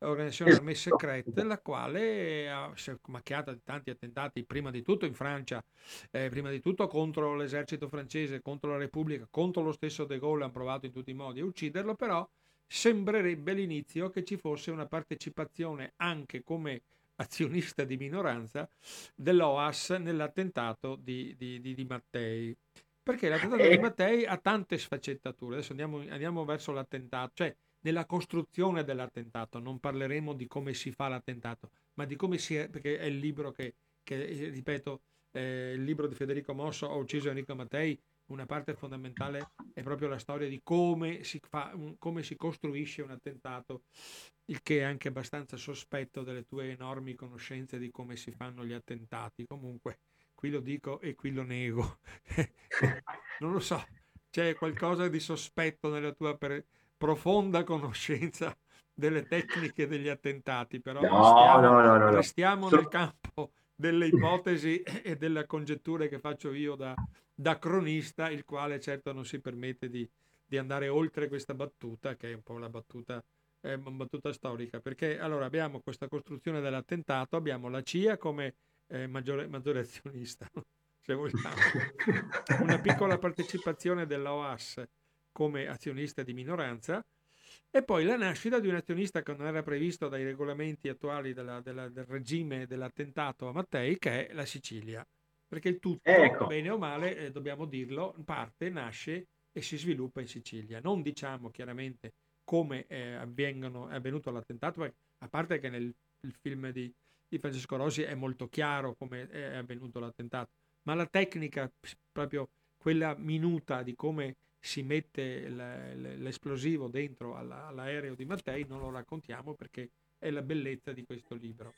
organizzazione armée secrète, la quale ha, si è macchiata di tanti attentati, prima di tutto in Francia, eh, prima di tutto contro l'esercito francese, contro la Repubblica, contro lo stesso De Gaulle, hanno provato in tutti i modi a ucciderlo, però sembrerebbe all'inizio che ci fosse una partecipazione anche come azionista di minoranza dell'OAS nell'attentato di, di, di, di Mattei. Perché l'attentato di eh. Mattei ha tante sfaccettature. Adesso andiamo, andiamo, verso l'attentato, cioè nella costruzione dell'attentato. Non parleremo di come si fa l'attentato, ma di come si è, perché è il libro che, che ripeto, eh, il libro di Federico Mosso, Ho ucciso Enrico Mattei, una parte fondamentale è proprio la storia di come si, fa, come si costruisce un attentato, il che è anche abbastanza sospetto delle tue enormi conoscenze di come si fanno gli attentati. Comunque, qui lo dico e qui lo nego. non lo so, c'è qualcosa di sospetto nella tua per, profonda conoscenza delle tecniche degli attentati, però no, restiamo, no, no, restiamo nel campo delle ipotesi e delle congetture che faccio io da, da cronista, il quale certo non si permette di, di, andare oltre questa battuta, che è un po' la battuta, eh, battuta storica, perché allora abbiamo questa costruzione dell'attentato, abbiamo la CIA come eh, maggiore, maggiore azionista, se vogliamo, una piccola partecipazione dell'OAS come azionista di minoranza, e poi la nascita di un azionista che non era previsto dai regolamenti attuali della, della, del regime dell'attentato a Mattei, che è la Sicilia. Perché il tutto, ecco. bene o male, eh, dobbiamo dirlo, parte, nasce e si sviluppa in Sicilia. Non diciamo chiaramente come eh, avvengono, è avvenuto l'attentato, a parte che nel film di, di, Francesco Rossi è molto chiaro come è avvenuto l'attentato, ma la tecnica, proprio quella minuta di come si mette l'esplosivo dentro all'aereo di Mattei, non lo raccontiamo perché è la bellezza di questo libro.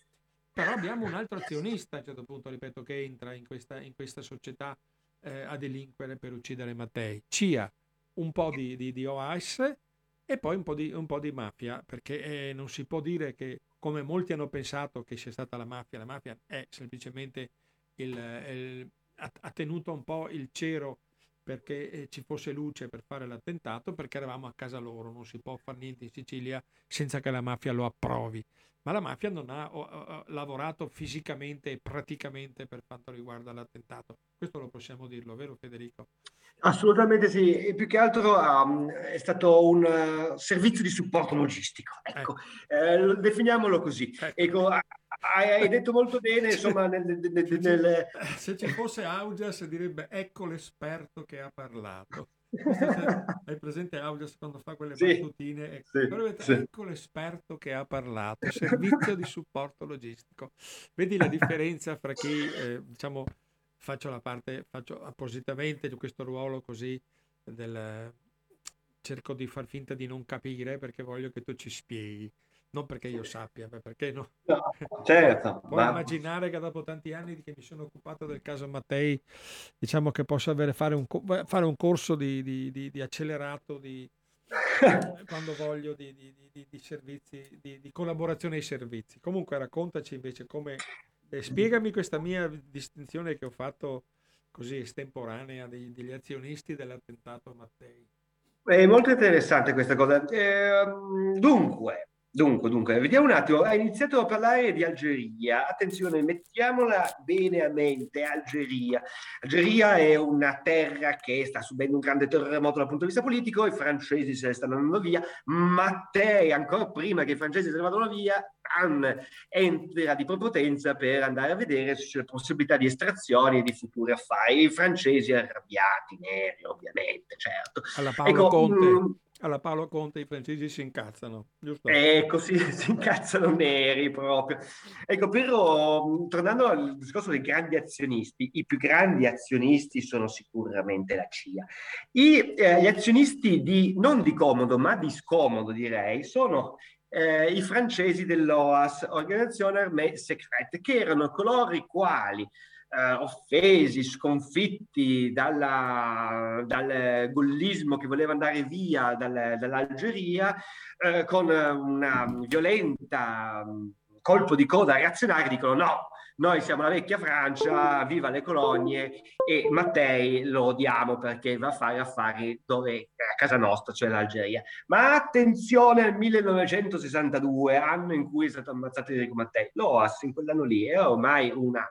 Però abbiamo un altro azionista, a un certo punto, ripeto, che entra in questa, in questa società eh, a delinquere per uccidere Mattei. CIA, un po' di, di, di OAS e poi un po' di, un po di mafia, perché eh, non si può dire che, come molti hanno pensato che sia stata la mafia, la mafia è semplicemente il, il, ha, tenuto un po' il cero perché eh, ci fosse luce per fare l'attentato, perché eravamo a casa loro, non si può fare niente in Sicilia senza che la mafia lo approvi. Ma la mafia non ha o, o, lavorato fisicamente e praticamente per quanto riguarda l'attentato. Questo lo possiamo dirlo, vero Federico? Assolutamente sì, e più che altro um, è stato un uh, servizio di supporto logistico, ecco, eh. Eh, definiamolo così. Ecco. ecco hai, detto molto bene, insomma, nel, nel, nel, nel... se ci fosse Augias direbbe ecco l'esperto che ha parlato. Hai presente Augias quando fa quelle sì, battutine? Ecco, sì, sì. ecco l'esperto che ha parlato, servizio di supporto logistico. Vedi la differenza fra chi, eh, diciamo, faccio la parte, faccio appositamente questo ruolo così del... cerco di far finta di non capire perché voglio che tu ci spieghi non perché io sappia, ma perché no. no certo. Puoi ma... immaginare che dopo tanti anni che mi sono occupato del caso Mattei, diciamo che posso avere, fare, un, fare un corso di, di, di, di accelerato di, quando voglio di, di, servizi, di, collaborazione ai servizi. Comunque raccontaci invece come, eh, spiegami questa mia distinzione che ho fatto così estemporanea degli, degli azionisti dell'attentato Mattei. È molto interessante questa cosa. Eh, dunque, Dunque, dunque, vediamo un attimo. Hai iniziato a parlare di Algeria. Attenzione, mettiamola bene a mente. Algeria. Algeria è una terra che sta subendo un grande terremoto dal punto di vista politico. I francesi se ne stanno andando via. Mattei, ancora prima che i francesi se ne vadano via, entra di prepotenza per andare a vedere se c'è possibilità di estrazioni e di futuri affari. I francesi arrabbiati, neri ovviamente, certo. Alla Paolo ecco, Conte. Mh, mm, alla Paolo Conte i francesi si incazzano, giusto? Ecco, si, si incazzano neri proprio. Ecco, però tornando al discorso dei grandi azionisti, i più grandi azionisti sono sicuramente la CIA. I, eh, gli azionisti di, non di comodo, ma di scomodo direi, sono eh, i francesi dell'OAS, Organizzazione Armée Secrète, che erano coloro i quali eh, offesi, sconfitti dalla, dal gollismo che voleva andare via dal, dall'Algeria, eh, con una violenta mm, colpo di coda reazionaria, dicono no, noi siamo la vecchia Francia, viva le colonie e Mattei lo odiamo perché va a fare affari dove a casa nostra, cioè l'Algeria. Ma attenzione al 1962, anno in cui è stato ammazzato Enrico Mattei. L'OAS in quell'anno lì era ormai una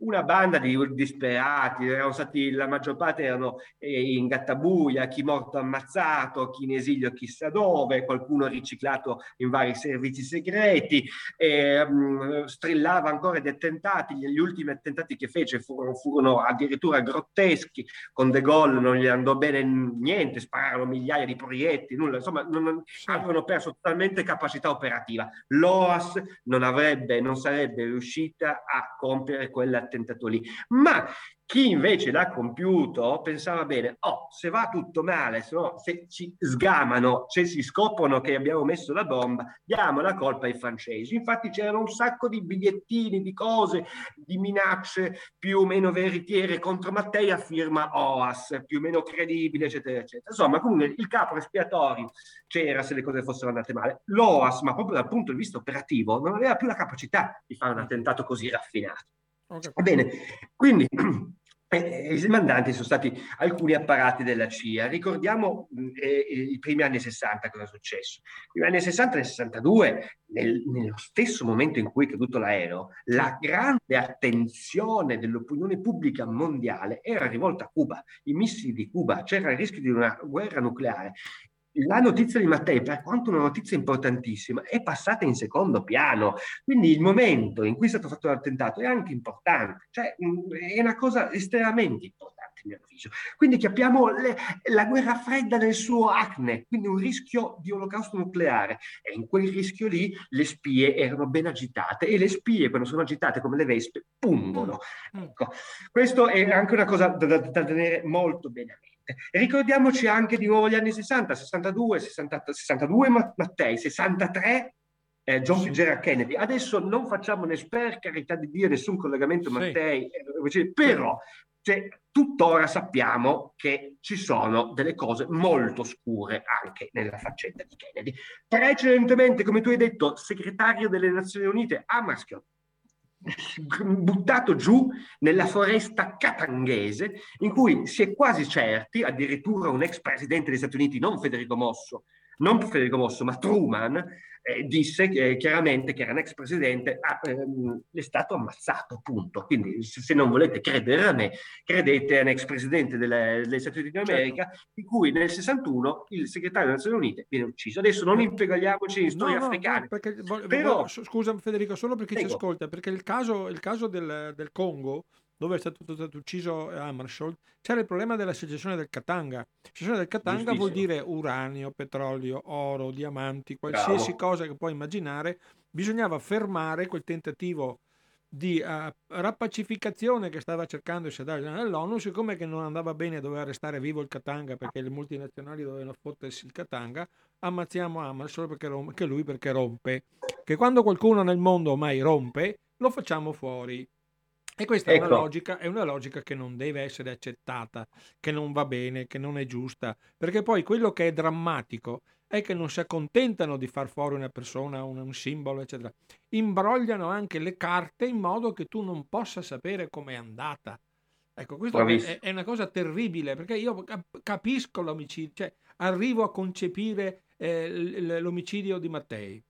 una banda di disperati, erano stati, la maggior parte erano eh, in gattabuia, chi morto ammazzato, chi in esilio chissà dove, qualcuno riciclato in vari servizi segreti, eh, mh, strillava ancora di attentati, gli, ultimi attentati che fece furono, furono, addirittura grotteschi, con De Gaulle non gli andò bene niente, spararono migliaia di proiettili, nulla, insomma non, avevano perso totalmente capacità operativa. L'OAS non avrebbe, non sarebbe riuscita a compiere quella attentato lì. Ma chi invece l'ha compiuto pensava bene, oh, se va tutto male, se, no, se ci sgamano, se si scoprono che abbiamo messo la bomba, diamo la colpa ai francesi. Infatti c'erano un sacco di bigliettini, di cose, di minacce più o meno veritiere contro Mattei a firma OAS, più o meno credibile, eccetera, eccetera. Insomma, comunque il capo espiatorio c'era se le cose fossero andate male. L'OAS, ma proprio dal punto di vista operativo, non aveva più la capacità di fare un attentato così raffinato. Va bene, quindi eh, i mandanti sono stati alcuni apparati della CIA. Ricordiamo eh, i primi anni 60 cosa è successo. I primi anni 60 e 62, nel, nello stesso momento in cui è caduto l'aereo, la grande attenzione dell'opinione pubblica mondiale era rivolta a Cuba, i missili di Cuba, c'era il rischio di una guerra nucleare la notizia di Mattei, per quanto una notizia importantissima, è passata in secondo piano. Quindi il momento in cui è stato fatto l'attentato è anche importante, cioè è una cosa estremamente importante, a mio avviso. Quindi capiamo le, la guerra fredda nel suo acne, quindi un rischio di olocausto nucleare. E in quel rischio lì le spie erano ben agitate e le spie, quando sono agitate come le vespe, pungono. Mm. Ecco, questo è anche una cosa da, da, da tenere molto bene a mente. E ricordiamoci anche di nuovo gli anni 60, 62, 60, 62 Mattei, 63 eh, John Fitzgerald Kennedy. Adesso non facciamo né per carità di Dio nessun collegamento Mattei, sì. eh, però cioè, tuttora sappiamo che ci sono delle cose molto scure anche nella faccenda di Kennedy. Precedentemente, come tu hai detto, segretario delle Nazioni Unite a Maschio, buttato giù nella foresta catanghese in cui si è quasi certi, addirittura un ex presidente degli Stati Uniti, non Federico Mosso, non Federico Mosso, ma Truman, eh, disse che, chiaramente che era un ex presidente, ah, ehm, è stato ammazzato, appunto. Quindi se, non volete credere a me, credete a un ex presidente delle, degli Stati Uniti d'America, certo. in cui nel 61 il segretario delle Nazioni Unite viene ucciso. Adesso non impegaliamoci in storie no, africane. No, perché, Però, scusa Federico, solo perché ci ascolta, perché il caso, il caso del, del Congo dove è stato, stato ucciso Hammarskjöld, c'era il problema della secessione del Katanga. Secessione del Katanga vuol dire uranio, petrolio, oro, diamanti, qualsiasi Bravo. cosa che puoi immaginare. Bisognava fermare quel tentativo di uh, rappacificazione che stava cercando il segretario dell'ONU, siccome che non andava bene doveva restare vivo il Katanga perché le multinazionali dovevano fottersi il Katanga, ammazziamo Hammarskjöld perché, rom- lui perché rompe. Che quando qualcuno nel mondo mai rompe, lo facciamo fuori. E questa ecco. è, una ecco. logica, è una logica che non deve essere accettata, che non va bene, che non è giusta, perché poi quello che è drammatico è che non si accontentano di far fuori una persona, un, un simbolo, eccetera. Imbrogliano anche le carte in modo che tu non possa sapere com'è andata. Ecco, questo è, è, una cosa terribile perché io capisco l'omicidio, cioè arrivo a concepire eh, l'omicidio di Mattei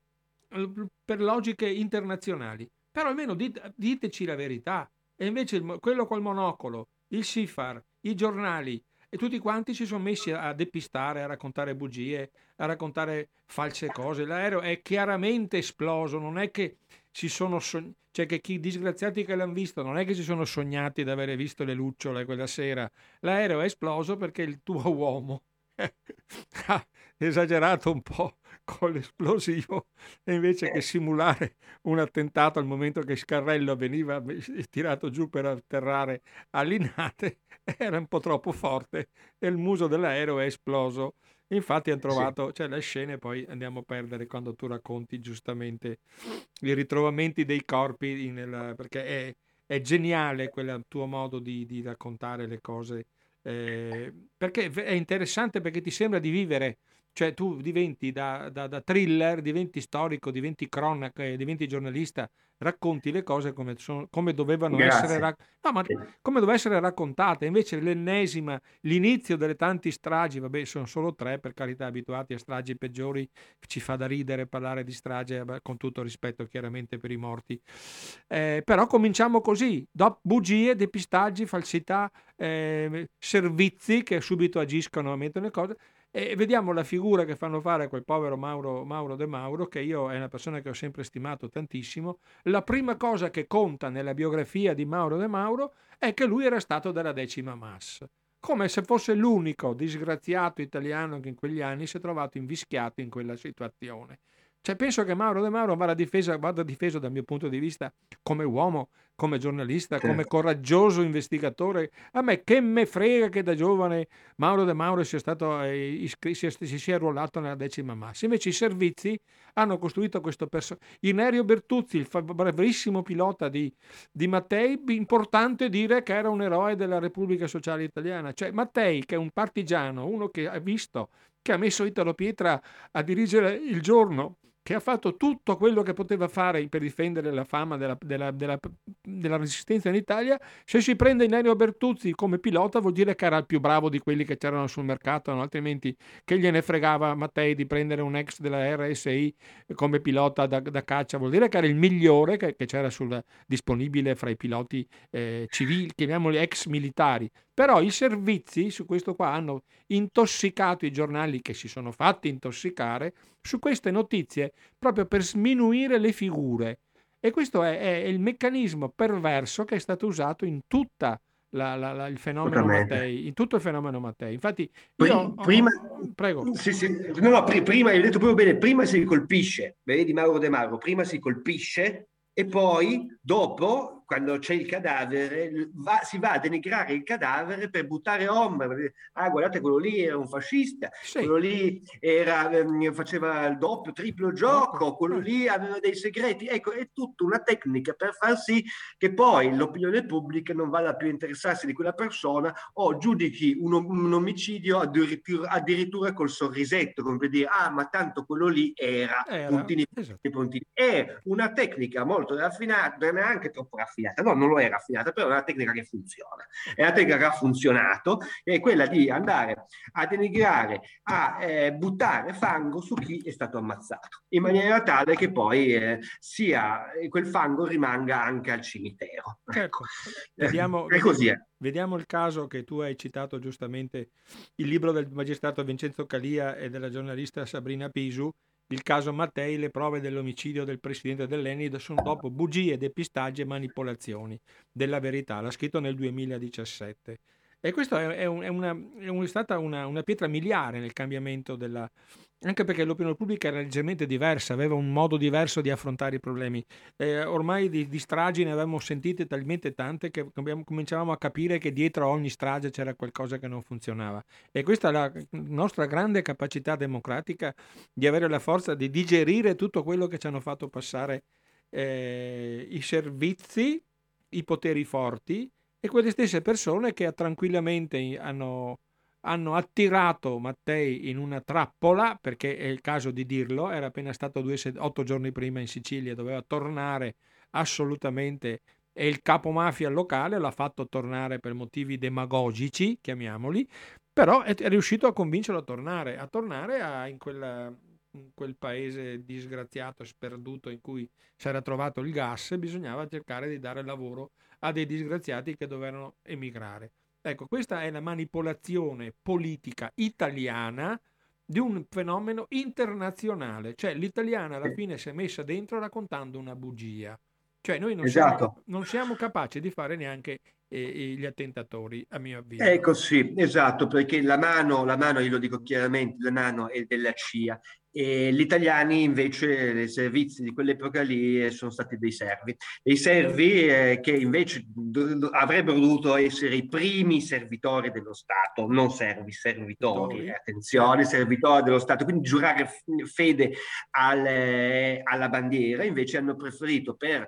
per logiche internazionali, però almeno dite, diteci la verità. E invece il, quello col monocolo, il SIFAR, i giornali e tutti quanti si sono messi a depistare, a raccontare bugie, a raccontare false cose. L'aereo è chiaramente esploso, non è che si sono sognati, cioè che chi disgraziati che l'hanno visto non è che si sono sognati di avere visto le lucciole quella sera. L'aereo è esploso perché il tuo uomo esagerato un po' con l'esplosivo e invece che simulare un attentato al momento che Scarrello veniva tirato giù per atterrare a Linate era un po' troppo forte e il muso dell'aereo è esploso. Infatti hanno trovato, sì. cioè le scene poi andiamo a perdere quando tu racconti giustamente i ritrovamenti dei corpi, nel, perché è, è, geniale quel tuo modo di, di raccontare le cose, eh, perché è interessante perché ti sembra di vivere cioè tu diventi da, da, da thriller, diventi storico, diventi cronaca, diventi giornalista, racconti le cose come, sono, come dovevano Grazie. essere rac- no, ma come doveva essere raccontate. Invece l'ennesima, l'inizio delle tanti stragi, vabbè, sono solo tre, per carità, abituati a stragi peggiori, ci fa da ridere parlare di strage, vabbè, con tutto rispetto chiaramente per i morti. Eh, però cominciamo così, dopo bugie, depistaggi, falsità, eh, servizi che subito agiscono, mettono le cose e vediamo la figura che fanno fare a quel povero Mauro, Mauro De Mauro, che io è una persona che ho sempre stimato tantissimo. La prima cosa che conta nella biografia di Mauro De Mauro è che lui era stato della decima massa come se fosse l'unico disgraziato italiano che in quegli anni si è trovato invischiato in quella situazione. Cioè, penso che Mauro De Mauro vada, difesa, vada difeso dal mio punto di vista come uomo, come giornalista, certo. come coraggioso investigatore. A me che me frega che da giovane Mauro De Mauro sia stato eh, iscri- si, si sia arruolato nella decima massa. Invece i servizi hanno costruito questo personaggio. Inerio Bertuzzi, il bravissimo pilota di, di Mattei, importante dire che era un eroe della Repubblica Sociale Italiana. Cioè Mattei, che è un partigiano, uno che ha visto, che ha messo Italo Pietra a dirigere il giorno che ha fatto tutto quello che poteva fare per difendere la fama della, della, della, della resistenza in Italia, se si prende Inario Bertuzzi come pilota vuol dire che era il più bravo di quelli che c'erano sul mercato, no? altrimenti che gliene fregava Mattei di prendere un ex della RSI come pilota da, da caccia, vuol dire che era il migliore che, che c'era sul, disponibile fra i piloti eh, civili, chiamiamoli ex militari. Però i servizi su questo qua hanno intossicato i giornali che si sono fatti intossicare su queste notizie proprio per sminuire le figure. E questo è, è il meccanismo perverso che è stato usato in tutta la, la, la, il fenomeno Mattei, in tutto il fenomeno Mattei. Infatti, io, prima, oh, prego. Sì, sì, no, no, prima, hai detto proprio bene, prima si colpisce, vedi Mauro De Mauro, prima si colpisce e poi dopo quando c'è il cadavere, va, si va a denigrare il cadavere per buttare ombre. Ah, guardate, quello lì era un fascista, sì. quello lì era, ehm, faceva il doppio, triplo gioco, quello lì aveva dei segreti. Ecco, è tutta una tecnica per far sì che poi l'opinione pubblica non vada più a interessarsi di quella persona o giudichi un, un omicidio addirittura, addirittura, col sorrisetto, come per dire, ah, ma tanto quello lì era, era. Puntini, esatto. puntini. È una tecnica molto raffinata, neanche troppo raffinata raffinata, no, non lo è raffinata, però è una tecnica che funziona. È una tecnica che ha funzionato, è quella di andare a denigrare, a eh, buttare fango su chi è stato ammazzato, in maniera tale che poi eh, sia, quel fango rimanga anche al cimitero. Ecco. ecco. Vediamo, è così. Vediamo il caso che tu hai citato giustamente, il libro del magistrato Vincenzo Calia e della giornalista Sabrina Pisu, il caso Mattei, le prove dell'omicidio del presidente dell'Enid sono dopo bugie, depistaggi e manipolazioni della verità. L'ha scritto nel 2017. E questa è, un, è, una, è, un, è stata una, una, pietra miliare nel cambiamento della, anche perché l'opinione pubblica era leggermente diversa, aveva un modo diverso di affrontare i problemi. Eh, ormai di, di, stragi ne avevamo sentite talmente tante che cominciavamo a capire che dietro a ogni strage c'era qualcosa che non funzionava. E questa è la nostra grande capacità democratica di avere la forza di digerire tutto quello che ci hanno fatto passare eh, i servizi, i poteri forti e quelle stesse persone che tranquillamente hanno hanno attirato Mattei in una trappola, perché è il caso di dirlo, era appena stato due, otto giorni prima in Sicilia, doveva tornare assolutamente e il capo mafia locale l'ha fatto tornare per motivi demagogici, chiamiamoli, però è, riuscito a convincerlo a tornare, a tornare a, in, quella, quel paese disgraziato, sperduto in cui si era trovato il gas, bisognava cercare di dare lavoro a dei disgraziati che dovevano emigrare. Ecco, questa è la manipolazione politica italiana di un fenomeno internazionale, cioè l'italiana alla fine si è messa dentro raccontando una bugia. Cioè noi non, esatto. siamo, non siamo capaci di fare neanche e, e gli attentatori, a mio avviso. Ecco sì, esatto, perché la mano, la mano, io lo dico chiaramente, la mano è della CIA e gli italiani invece, i servizi di quell'epoca lì eh, sono stati dei servi, dei servi eh, che invece do- avrebbero dovuto essere i primi servitori dello Stato, non servi, servitori, attenzione, servitori dello Stato, quindi giurare fede al, alla bandiera, invece hanno preferito per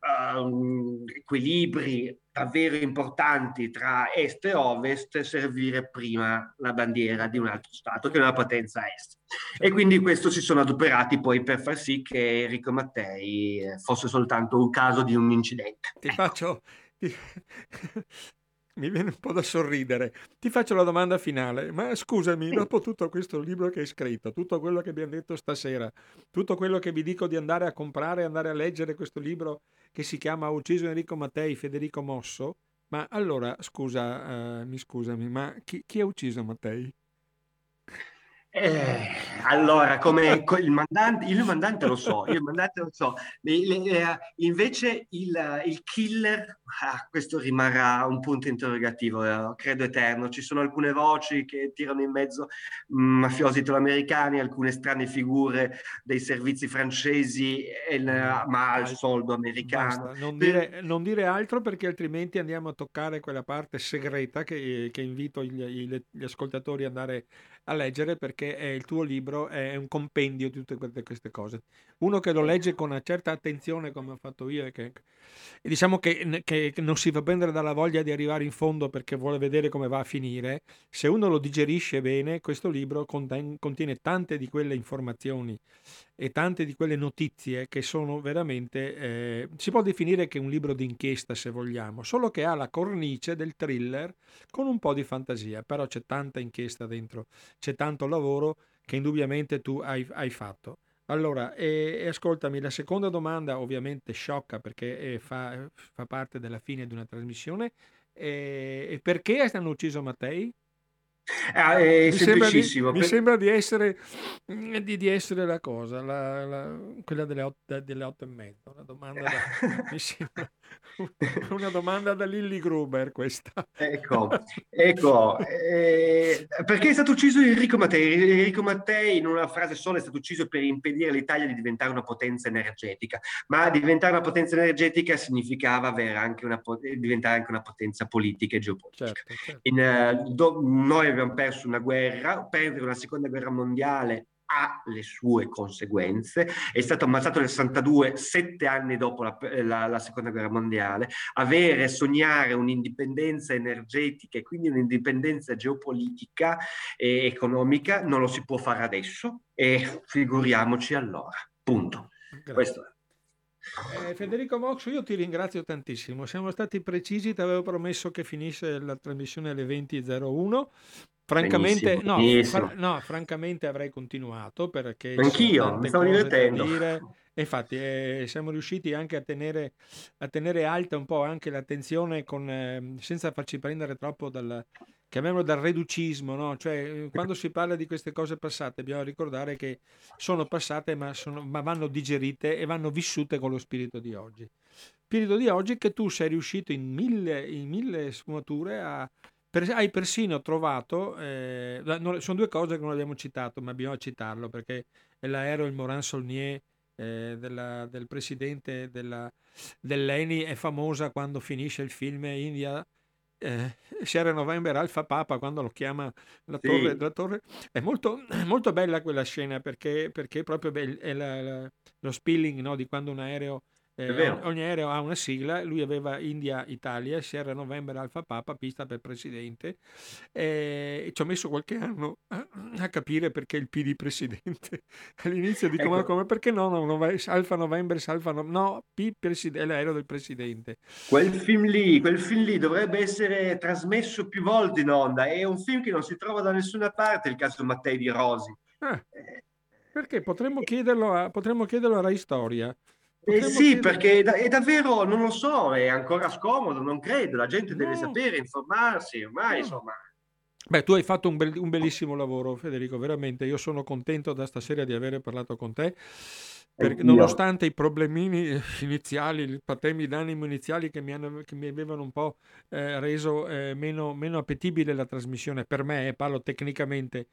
uh, equilibri davvero importanti tra est e ovest servire prima la bandiera di un altro Stato che è una potenza est. E quindi questo si sono adoperati poi per far sì che Enrico Mattei eh, fosse soltanto un caso di un incidente. Ti ecco. faccio... mi viene un po' da sorridere. Ti faccio la domanda finale, ma scusami, dopo tutto questo libro che hai scritto, tutto quello che abbiamo detto stasera, tutto quello che vi dico di andare a comprare, andare a leggere questo libro che si chiama Ha ucciso Enrico Mattei, Federico Mosso, ma allora, scusa, uh, mi scusami, ma chi, chi ha ucciso Mattei? Eh, allora, come il mandante, il mandante lo so, il mandante lo so, invece il, il killer, ah, questo rimarrà un punto interrogativo, eh, credo eterno. Ci sono alcune voci che tirano in mezzo mm, mafiosi italoamericani, alcune strane figure dei servizi francesi, il, ma al soldo americano. Non dire, non dire, altro perché altrimenti andiamo a toccare quella parte segreta che, che invito gli, gli ascoltatori ad andare a leggere perché il tuo libro è un compendio di tutte queste cose. Uno che lo legge con una certa attenzione come ho fatto io e che e diciamo che, che, non si fa prendere dalla voglia di arrivare in fondo perché vuole vedere come va a finire, se uno lo digerisce bene, questo libro contiene, contiene tante di quelle informazioni e tante di quelle notizie che sono veramente, eh, si può definire che è un libro d'inchiesta se vogliamo, solo che ha la cornice del thriller con un po' di fantasia, però c'è tanta inchiesta dentro, c'è tanto lavoro che indubbiamente tu hai, hai fatto. Allora, e, e ascoltami, la seconda domanda ovviamente sciocca perché eh, fa, fa parte della fine di una trasmissione. E, e perché hanno ucciso Mattei? Ah, è mi semplicissimo. Sembra di, mi sembra di essere, mm, di, di essere la cosa, la, la, quella delle otto, delle otto, e mezza. Una domanda, da, mi sembra, una domanda da Lilly Gruber questa. Ecco, ecco eh, perché è stato ucciso Enrico Mattei? Enrico Mattei in una frase sola è stato ucciso per impedire all'Italia di diventare una potenza energetica, ma diventare una potenza energetica significava avere anche una, diventare anche una potenza politica e geopolitica. Certo, certo. In, uh, do, noi abbiamo perso una guerra, perdere una seconda guerra mondiale ha le sue conseguenze. È stato ammazzato nel 62, sette anni dopo la, la, la, seconda guerra mondiale. Avere, sognare un'indipendenza energetica e quindi un'indipendenza geopolitica e economica non lo si può fare adesso e figuriamoci allora. Punto. Grazie. Questo è. Eh, Federico Mox, io ti ringrazio tantissimo. Siamo stati precisi, ti avevo promesso che finisse la trasmissione alle 20.01. Francamente, no. Fra, no, francamente avrei continuato perché... Anch'io, mi stavo divertendo. infatti eh, siamo riusciti anche a tenere, a tenere, alta un po' anche l'attenzione con, eh, senza farci prendere troppo dal, chiamiamolo dal reducismo, no? cioè quando si parla di queste cose passate bisogna ricordare che sono passate ma, sono, ma vanno digerite e vanno vissute con lo spirito di oggi. Spirito di oggi che tu sei riuscito in mille, in mille sfumature a per, hai persino trovato, eh, sono due cose che non abbiamo citato, ma bisogna citarlo perché l'aereo, il Morin Saulnier eh, della, del presidente della, dell'ENI è famosa quando finisce il film India. Eh, Sierra November Alfa Papa quando lo chiama la torre, sì. la torre. è molto, molto, bella quella scena perché, perché proprio è la, la, lo spilling no, di quando un aereo eh, ogni aereo ha una sigla, lui aveva India Italia, Sierra November Alfa Papa, pista per presidente eh, e ci ho messo qualche anno a, a, capire perché il P di presidente. All'inizio dico ecco. ma come perché no, no, no Alfa November, Alfa no, no P presidente, è l'aereo del presidente. Quel film lì, quel film lì dovrebbe essere trasmesso più volte in onda, è un film che non si trova da nessuna parte, il caso Mattei di Rosi. Ah, eh, perché potremmo chiederlo a, potremmo chiederlo a Rai Storia. Eh sì, perché è, davvero, non lo so, è ancora scomodo, non credo, la gente deve sapere, informarsi, ormai no. insomma. Beh, tu hai fatto un, be- un, bellissimo lavoro, Federico, veramente. Io sono contento da stasera di aver parlato con te. Perché nonostante i problemini iniziali, i patemi d'animo iniziali che mi, hanno, che mi avevano un po' eh, reso eh, meno, meno, appetibile la trasmissione per me, eh, parlo tecnicamente,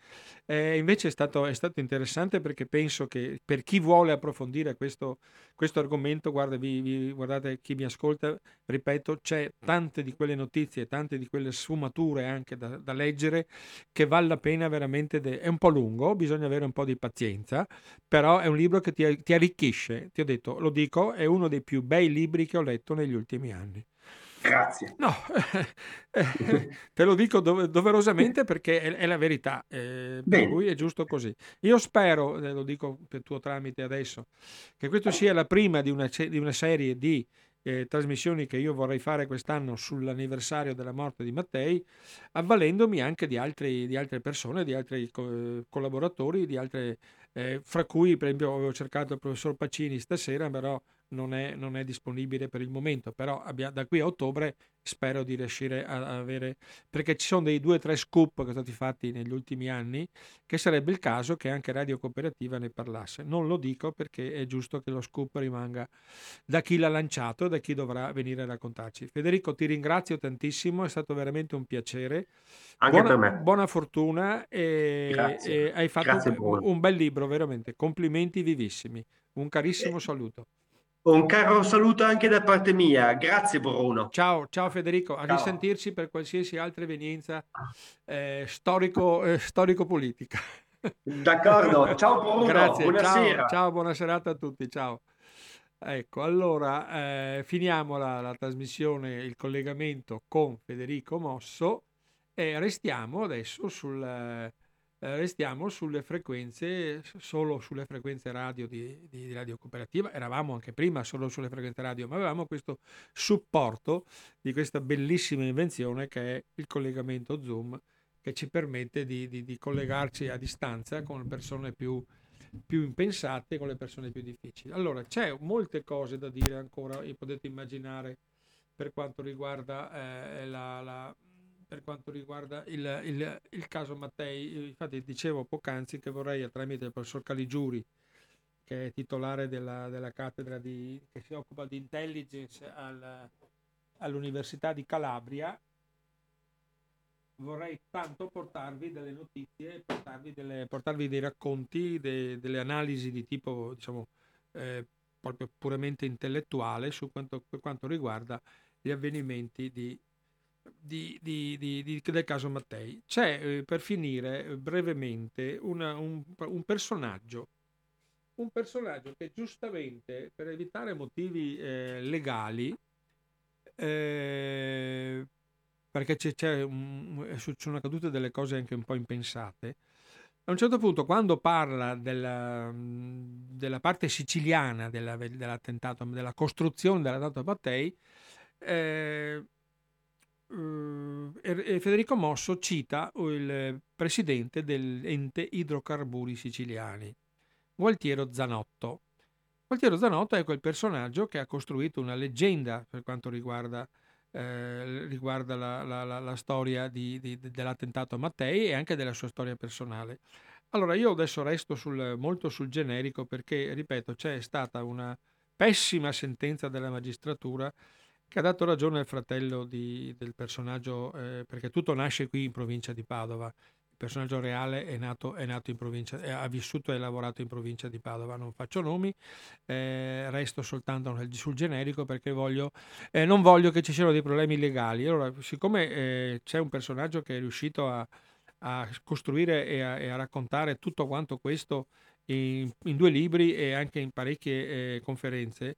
eh, invece è stato, è stato, interessante perché penso che per chi vuole approfondire questo, questo argomento, guarda, vi, vi, guardate chi mi ascolta, ripeto, c'è tante di quelle notizie, tante di quelle sfumature anche da, da leggere che vale la pena veramente, de- è un po' lungo, bisogna avere un po' di pazienza, però è un libro che ti, ti arricchisce. Ti ho detto, lo dico, è uno dei più bei libri che ho letto negli ultimi anni. Grazie. No, te lo dico doverosamente perché è, la verità, eh, per cui è giusto così. Io spero, eh, lo dico per tuo tramite adesso, che questa sia la prima di una, di una serie di eh, trasmissioni che io vorrei fare quest'anno sull'anniversario della morte di Mattei, avvalendomi anche di, altri, di altre persone, di altri co- collaboratori, di altre eh, fra cui per esempio avevo cercato il professor Pacini stasera, però non è, non è disponibile per il momento, però abbia, da qui a ottobre spero di riuscire a, avere, perché ci sono dei due o tre scoop che sono stati fatti negli ultimi anni, che sarebbe il caso che anche Radio Cooperativa ne parlasse. Non lo dico perché è giusto che lo scoop rimanga da chi l'ha lanciato e da chi dovrà venire a raccontarci. Federico, ti ringrazio tantissimo, è stato veramente un piacere. Anche buona, per me. Buona fortuna e, e hai fatto un, un bel libro, veramente. Complimenti vivissimi. Un carissimo saluto. Un caro saluto anche da parte mia, grazie Bruno. Ciao, ciao Federico, a ciao. risentirci per qualsiasi altra evenienza eh, storico, eh, storico-politica. D'accordo, ciao Bruno, grazie, buonasera. Ciao, ciao, buona serata a tutti, ciao. Ecco, allora eh, finiamo la, la trasmissione, il collegamento con Federico Mosso e restiamo adesso sul eh, restiamo sulle frequenze, solo sulle frequenze radio di, di, Radio Cooperativa, eravamo anche prima solo sulle frequenze radio, ma avevamo questo supporto di questa bellissima invenzione che è il collegamento Zoom, che ci permette di, di, di collegarci a distanza con persone più, più impensate, con le persone più difficili. Allora, c'è molte cose da dire ancora, potete immaginare per quanto riguarda eh, la, la per quanto riguarda il, il, il, caso Mattei. Infatti dicevo poc'anzi che vorrei, tramite il professor Caligiuri, che è titolare della, della cattedra di, che si occupa di intelligence al, all'Università di Calabria, vorrei tanto portarvi delle notizie, portarvi, delle, portarvi dei racconti, de, delle analisi di tipo, diciamo, eh, proprio puramente intellettuale su quanto, per quanto riguarda gli avvenimenti di di, di, di, del caso Mattei. C'è eh, per finire eh, brevemente una, un, un, personaggio, un personaggio che giustamente per evitare motivi eh, legali, eh, perché c'è, c'è un, sono accadute delle cose anche un po' impensate, a un certo punto quando parla della, della parte siciliana della, dell'attentato, della costruzione dell'attentato Mattei, eh, Uh, Federico Mosso cita il presidente dell'ente idrocarburi siciliani, Gualtiero Zanotto. Gualtiero Zanotto è quel personaggio che ha costruito una leggenda per quanto riguarda, eh, riguarda la, la, la, la, storia di, di, dell'attentato a Mattei e anche della sua storia personale. Allora io adesso resto sul, molto sul generico perché, ripeto, c'è stata una pessima sentenza della magistratura che ha dato ragione al fratello di, del personaggio, eh, perché tutto nasce qui in provincia di Padova. Il personaggio reale è nato, è nato in provincia, è, ha vissuto e lavorato in provincia di Padova. Non faccio nomi, eh, resto soltanto sul generico perché voglio, eh, non voglio che ci siano dei problemi legali. Allora, siccome eh, c'è un personaggio che è riuscito a, a costruire e a, e a, raccontare tutto quanto questo in, in, due libri e anche in parecchie eh, conferenze,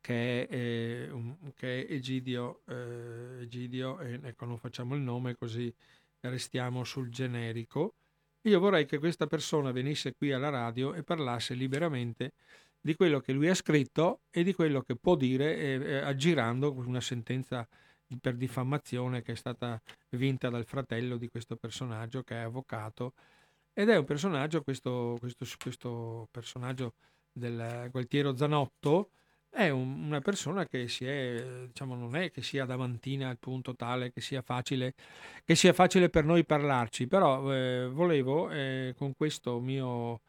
che è, eh, un, che è Egidio, eh, Egidio ecco non facciamo il nome così restiamo sul generico. Io vorrei che questa persona venisse qui alla radio e parlasse liberamente di quello che lui ha scritto e di quello che può dire eh, aggirando una sentenza per diffamazione che è stata vinta dal fratello di questo personaggio che è avvocato ed è un personaggio, questo, questo, questo personaggio del Gualtiero Zanotto, è un, una persona che si è, diciamo, non è che sia davantina al punto tale che sia facile, che sia facile per noi parlarci, però eh, volevo eh, con questo mio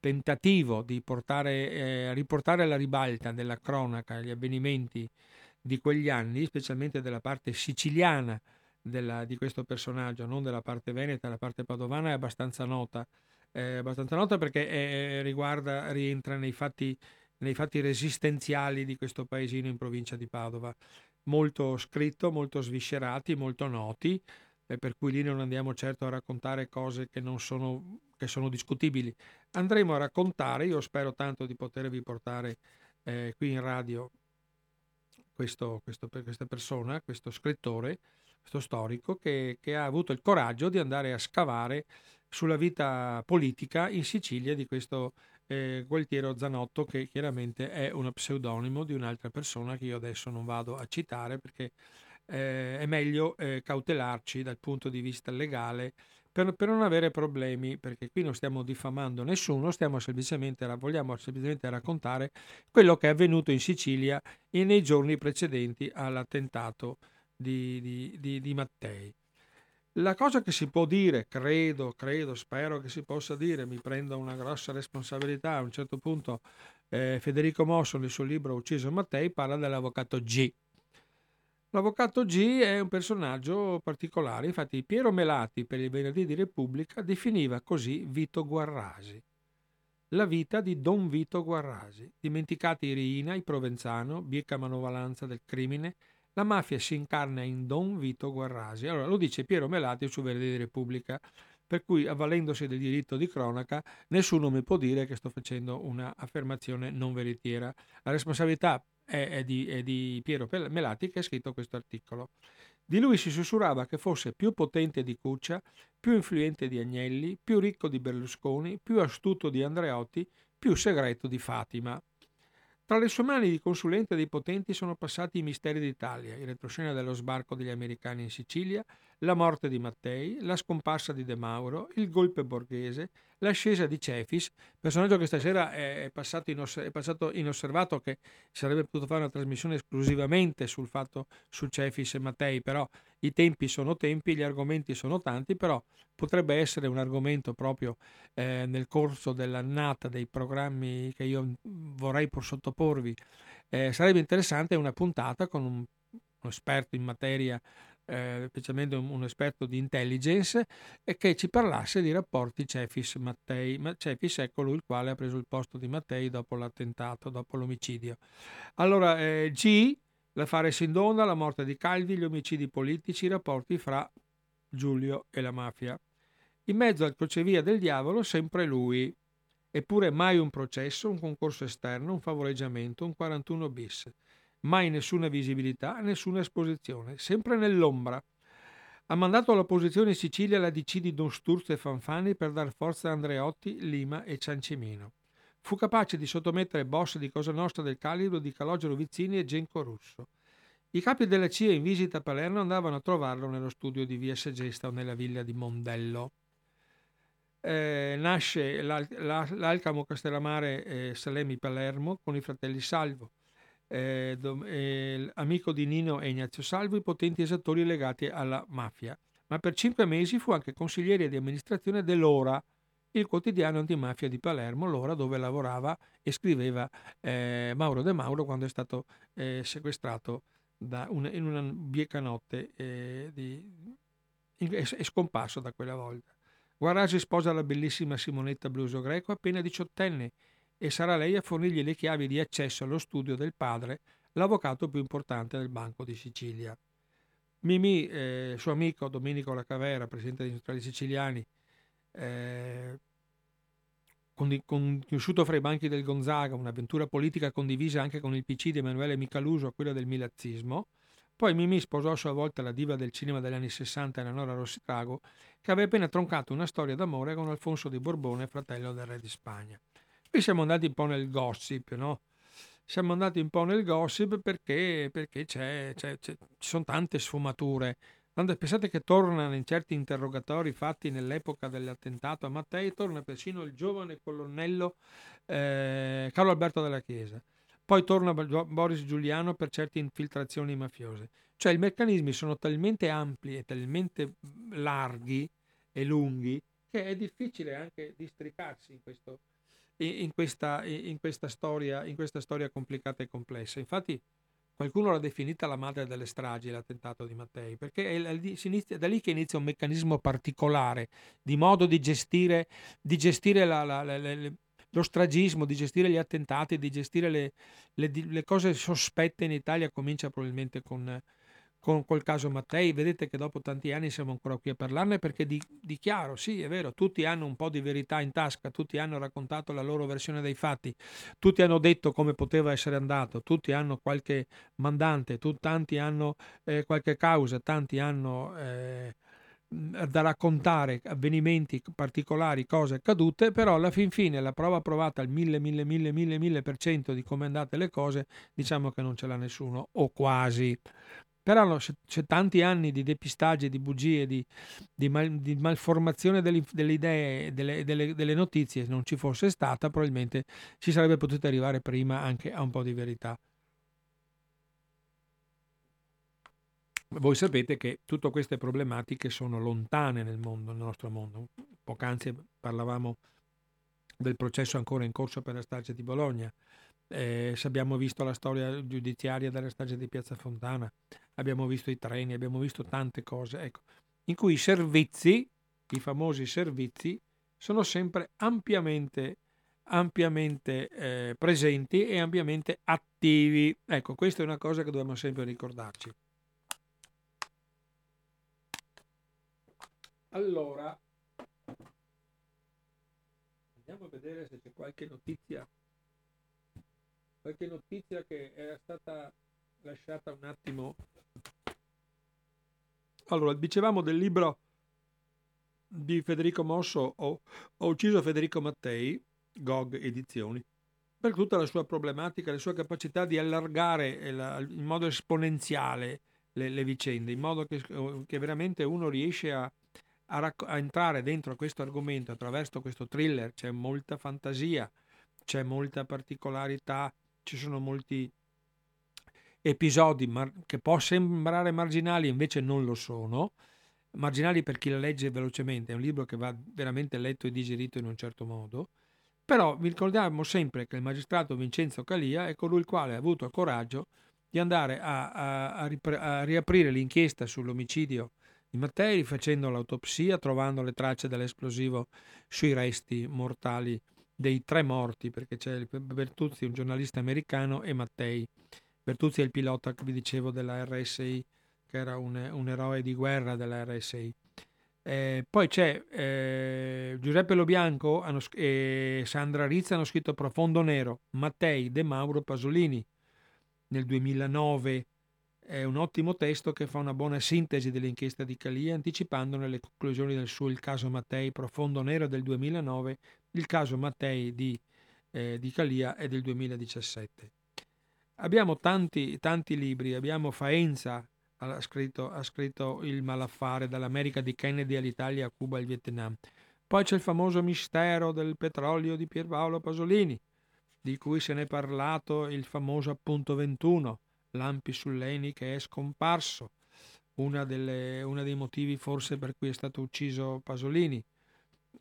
tentativo di portare, eh, riportare alla ribalta della cronaca gli avvenimenti di quegli anni, specialmente della parte siciliana della, di questo personaggio, non della parte veneta, la parte padovana è abbastanza nota, è abbastanza nota perché è, riguarda, rientra nei fatti, nei fatti resistenziali di questo paesino in provincia di Padova, molto scritto, molto sviscerati, molto noti, per cui lì non andiamo certo a raccontare cose che, sono, che sono discutibili. Andremo a raccontare, io spero tanto di potervi portare eh, qui in radio questo, questo, questa persona, questo scrittore, questo storico, che, che ha avuto il coraggio di andare a scavare sulla vita politica in Sicilia di questo eh, Gualtiero Zanotto, che chiaramente è uno pseudonimo di un'altra persona che io adesso non vado a citare perché eh, è meglio eh, cautelarci dal punto di vista legale per, per, non avere problemi, perché qui non stiamo diffamando nessuno, stiamo semplicemente, vogliamo semplicemente raccontare quello che è avvenuto in Sicilia nei giorni precedenti all'attentato di, di, di, di Mattei. La cosa che si può dire, credo, credo, spero che si possa dire, mi prendo una grossa responsabilità, a un certo punto eh, Federico Mosso nel suo libro Ucciso Mattei parla dell'avvocato G. L'avvocato G è un personaggio particolare, infatti Piero Melati per il venerdì di Repubblica definiva così Vito Guarrasi. La vita di Don Vito Guarrasi, dimenticati Riina, il Provenzano, bieca manovalanza del crimine, la mafia si incarna in Don Vito Guarrasi. Allora lo dice Piero Melati su Verde di Repubblica, per cui avvalendosi del diritto di cronaca nessuno mi può dire che sto facendo un'affermazione non veritiera. La responsabilità è, è, di, è di Piero Melati che ha scritto questo articolo. Di lui si sussurrava che fosse più potente di Cuccia, più influente di Agnelli, più ricco di Berlusconi, più astuto di Andreotti, più segreto di Fatima. Tra le sue mani di consulente dei potenti sono passati i misteri d'Italia, il retroscena dello sbarco degli americani in Sicilia, la morte di Mattei, la scomparsa di De Mauro, il golpe borghese, l'ascesa di Cefis, personaggio che stasera è passato, inos- è passato, inosservato, che sarebbe potuto fare una trasmissione esclusivamente sul fatto su Cefis e Mattei, però i tempi sono tempi, gli argomenti sono tanti, però potrebbe essere un argomento proprio eh, nel corso dell'annata dei programmi che io vorrei sottoporvi. Eh, sarebbe interessante una puntata con un, un esperto in materia eh, specialmente un, un, esperto di intelligence, e che ci parlasse di rapporti Cefis-Mattei. Ma Cefis è colui il quale ha preso il posto di Mattei dopo l'attentato, dopo l'omicidio. Allora, eh, G, l'affare Sindona, la morte di Calvi, gli omicidi politici, i rapporti fra Giulio e la mafia. In mezzo al crocevia del diavolo sempre lui, eppure mai un processo, un concorso esterno, un favoreggiamento, un 41 bis mai nessuna visibilità, nessuna esposizione, sempre nell'ombra. Ha mandato all'opposizione in Sicilia la DC di Don Sturzo e Fanfani per dar forza a Andreotti, Lima e Ciancimino. Fu capace di sottomettere boss di Cosa Nostra del calibro di Calogero Vizzini e Genco Russo. I capi della CIA in visita a Palermo andavano a trovarlo nello studio di via Segesta o nella villa di Mondello. Eh, nasce l'Al- l'Alcamo Castellamare eh, Salemi Palermo con i fratelli Salvo eh, eh, amico di Nino e Ignazio Salvo, i potenti esattori legati alla mafia. Ma per cinque mesi fu anche consigliere di amministrazione dell'Ora, il quotidiano antimafia di Palermo, l'Ora dove lavorava e scriveva eh, Mauro De Mauro quando è stato eh, sequestrato una, in una bieca notte e è scomparso da quella volta. Guarrasi sposa la bellissima Simonetta Bluso Greco appena diciottenne e sarà lei a fornirgli le chiavi di accesso allo studio del padre, l'avvocato più importante del Banco di Sicilia. Mimì, eh, suo amico Domenico Lacavera, presidente degli industriali siciliani, eh, conosciuto fra i banchi del Gonzaga, un'avventura politica condivisa anche con il PC di Emanuele Micaluso, quella del milazzismo. Poi Mimì sposò a sua volta la diva del cinema degli anni 60, Eleonora Rossitrago, che aveva appena troncato una storia d'amore con Alfonso di Borbone, fratello del re di Spagna. Qui siamo andati un po' nel gossip, no? Siamo andati un po' nel gossip perché, perché c'è, c'è, c'è, ci sono tante sfumature. Pensate che tornano in certi interrogatori fatti nell'epoca dell'attentato a Mattei, torna persino il giovane colonnello eh, Carlo Alberto della Chiesa. Poi torna Boris Giuliano per certe infiltrazioni mafiose. Cioè i meccanismi sono talmente ampi e talmente larghi e lunghi che è difficile anche districarsi in questo, in questa, in questa, storia, in questa storia complicata e complessa. Infatti qualcuno l'ha definita la madre delle stragi, l'attentato di Mattei, perché è, da lì che inizia un meccanismo particolare di modo di gestire, di gestire la, la, la, lo stragismo, di gestire gli attentati, di gestire le, le, le cose sospette in Italia, comincia probabilmente con con col caso Mattei, vedete che dopo tanti anni siamo ancora qui a parlarne perché di, di, chiaro, sì è vero, tutti hanno un po' di verità in tasca, tutti hanno raccontato la loro versione dei fatti, tutti hanno detto come poteva essere andato, tutti hanno qualche mandante, tu, tanti hanno eh, qualche causa, tanti hanno... Eh, da raccontare avvenimenti particolari, cose accadute, però alla fin fine la prova provata al mille, mille, mille, mille, mille per cento di come andate le cose, diciamo che non ce l'ha nessuno, o quasi. Però c'è, c'è tanti anni di depistaggio, di bugie, di, di, mal, di malformazione delle, delle idee, delle, delle, delle, notizie, se non ci fosse stata, probabilmente si sarebbe potuto arrivare prima anche a un po' di verità. Voi sapete che tutte queste problematiche sono lontane nel mondo, nel nostro mondo. Poc'anzi parlavamo del processo ancora in corso per la strage di Bologna. Eh, se abbiamo visto la storia giudiziaria della strage di Piazza Fontana, abbiamo visto i treni, abbiamo visto tante cose, ecco, in cui i servizi, i famosi servizi, sono sempre ampiamente, ampiamente eh, presenti e ampiamente attivi. Ecco, questa è una cosa che dobbiamo sempre ricordarci. Allora, andiamo a vedere se c'è qualche notizia, qualche notizia che era stata lasciata un attimo allora, dicevamo del libro di Federico Mosso, Ho, ho ucciso Federico Mattei, GOG Edizioni, per tutta la sua problematica, la sua capacità di allargare la, in modo esponenziale le, le, vicende, in modo che, che veramente uno riesce a, a, racc- a, entrare dentro questo argomento attraverso questo thriller. C'è molta fantasia, c'è molta particolarità, ci sono molti episodi mar- che può sembrare marginali, invece non lo sono. Marginali per chi la legge velocemente, è un libro che va veramente letto e digerito in un certo modo. Però vi ricordiamo sempre che il magistrato Vincenzo Calia è colui il quale ha avuto il coraggio di andare a, a, a, ripre- a riaprire l'inchiesta sull'omicidio di Mattei, facendo l'autopsia, trovando le tracce dell'esplosivo sui resti mortali dei tre morti, perché c'è Bertuzzi, un giornalista americano, e Mattei. Bertuzzi è il pilota che vi dicevo della RSI, che era un, un eroe di guerra della RSI. Eh, poi c'è eh, Giuseppe Lobianco hanno, e Sandra Rizza hanno scritto Profondo Nero, Mattei, De Mauro, Pasolini nel 2009. È un ottimo testo che fa una buona sintesi dell'inchiesta di Calia, anticipandone le conclusioni del suo Il caso Mattei, Profondo Nero del 2009, il caso Mattei di, eh, di Calia è del 2017. Abbiamo tanti, tanti libri, abbiamo Faenza, ha scritto, ha scritto Il malaffare dall'America di Kennedy all'Italia, a Cuba e al Vietnam. Poi c'è il famoso mistero del petrolio di Pierpaolo Pasolini, di cui se ne è parlato il famoso appunto 21, Lampi sull'Eni che è scomparso, uno dei motivi forse per cui è stato ucciso Pasolini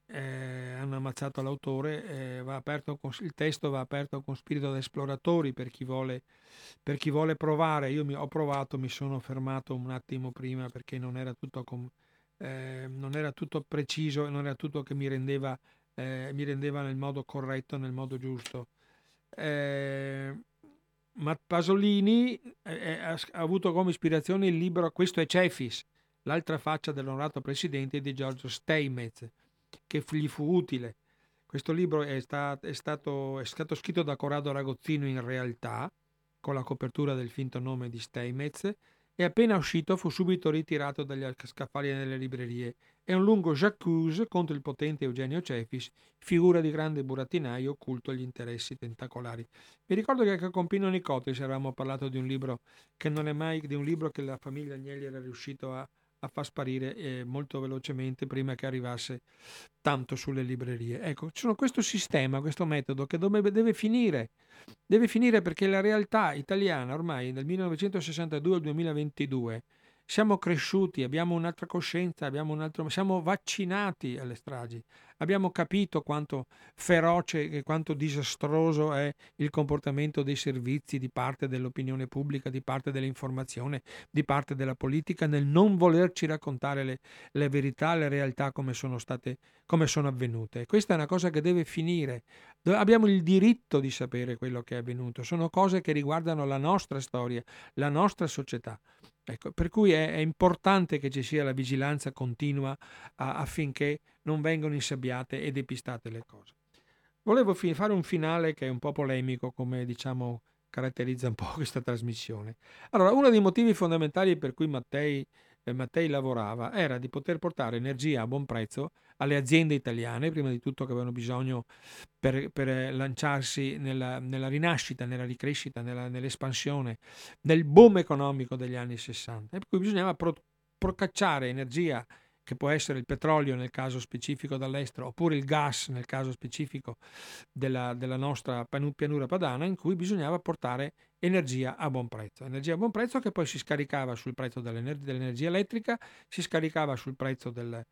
eh, hanno ammazzato l'autore, eh, con, il testo va aperto con spirito da esploratori per chi vuole, per chi vuole provare. Io mi, ho provato, mi sono fermato un attimo prima perché non era tutto, com, eh, non era tutto preciso, non era tutto che mi rendeva, eh, mi rendeva nel modo corretto, nel modo giusto. Eh, ma Pasolini eh, ha, ha avuto come ispirazione il libro Questo è Cefis, l'altra faccia dell'onorato presidente di Giorgio Steinmetz che gli fu utile. Questo libro è, sta, è, stato, è stato, scritto da Corrado Ragozzino in realtà, con la copertura del finto nome di Steinmetz, e appena uscito fu subito ritirato dagli scaffali nelle librerie. È un lungo j'accuse contro il potente Eugenio Cefis, figura di grande burattinaio occulto agli interessi tentacolari. Mi ricordo che anche con Pino Nicotis avevamo parlato di un libro che non è mai di un libro che la famiglia Agnelli era riuscito a, a far sparire eh, molto velocemente prima che arrivasse tanto sulle librerie. Ecco, c'è questo sistema, questo metodo che dove deve finire. Deve finire perché la realtà italiana ormai dal 1962 al 2022 siamo cresciuti, abbiamo un'altra coscienza, abbiamo un altro, siamo vaccinati alle stragi, abbiamo capito quanto feroce e quanto disastroso è il comportamento dei servizi di parte dell'opinione pubblica, di parte dell'informazione, di parte della politica nel non volerci raccontare le, le verità, le realtà come sono state, come sono avvenute. Questa è una cosa che deve finire. Abbiamo il diritto di sapere quello che è avvenuto, sono cose che riguardano la nostra storia, la nostra società. Ecco, per cui è, è, importante che ci sia la vigilanza continua a, affinché non vengano insabbiate e depistate le cose. Volevo fi- fare un finale che è un po' polemico, come diciamo caratterizza un po' questa trasmissione. Allora, uno dei motivi fondamentali per cui Mattei Mattei lavorava era di poter portare energia a buon prezzo alle aziende italiane, prima di tutto che avevano bisogno per, per lanciarsi nella, nella, rinascita, nella ricrescita, nella, nell'espansione, nel boom economico degli anni 60. E per cui bisognava pro, procacciare energia che può essere il petrolio nel caso specifico dall'estero, oppure il gas nel caso specifico della, della nostra pianura padana, in cui bisognava portare energia a buon prezzo. Energia a buon prezzo che poi si scaricava sul prezzo dell'ener- dell'energia elettrica, si scaricava sul prezzo del,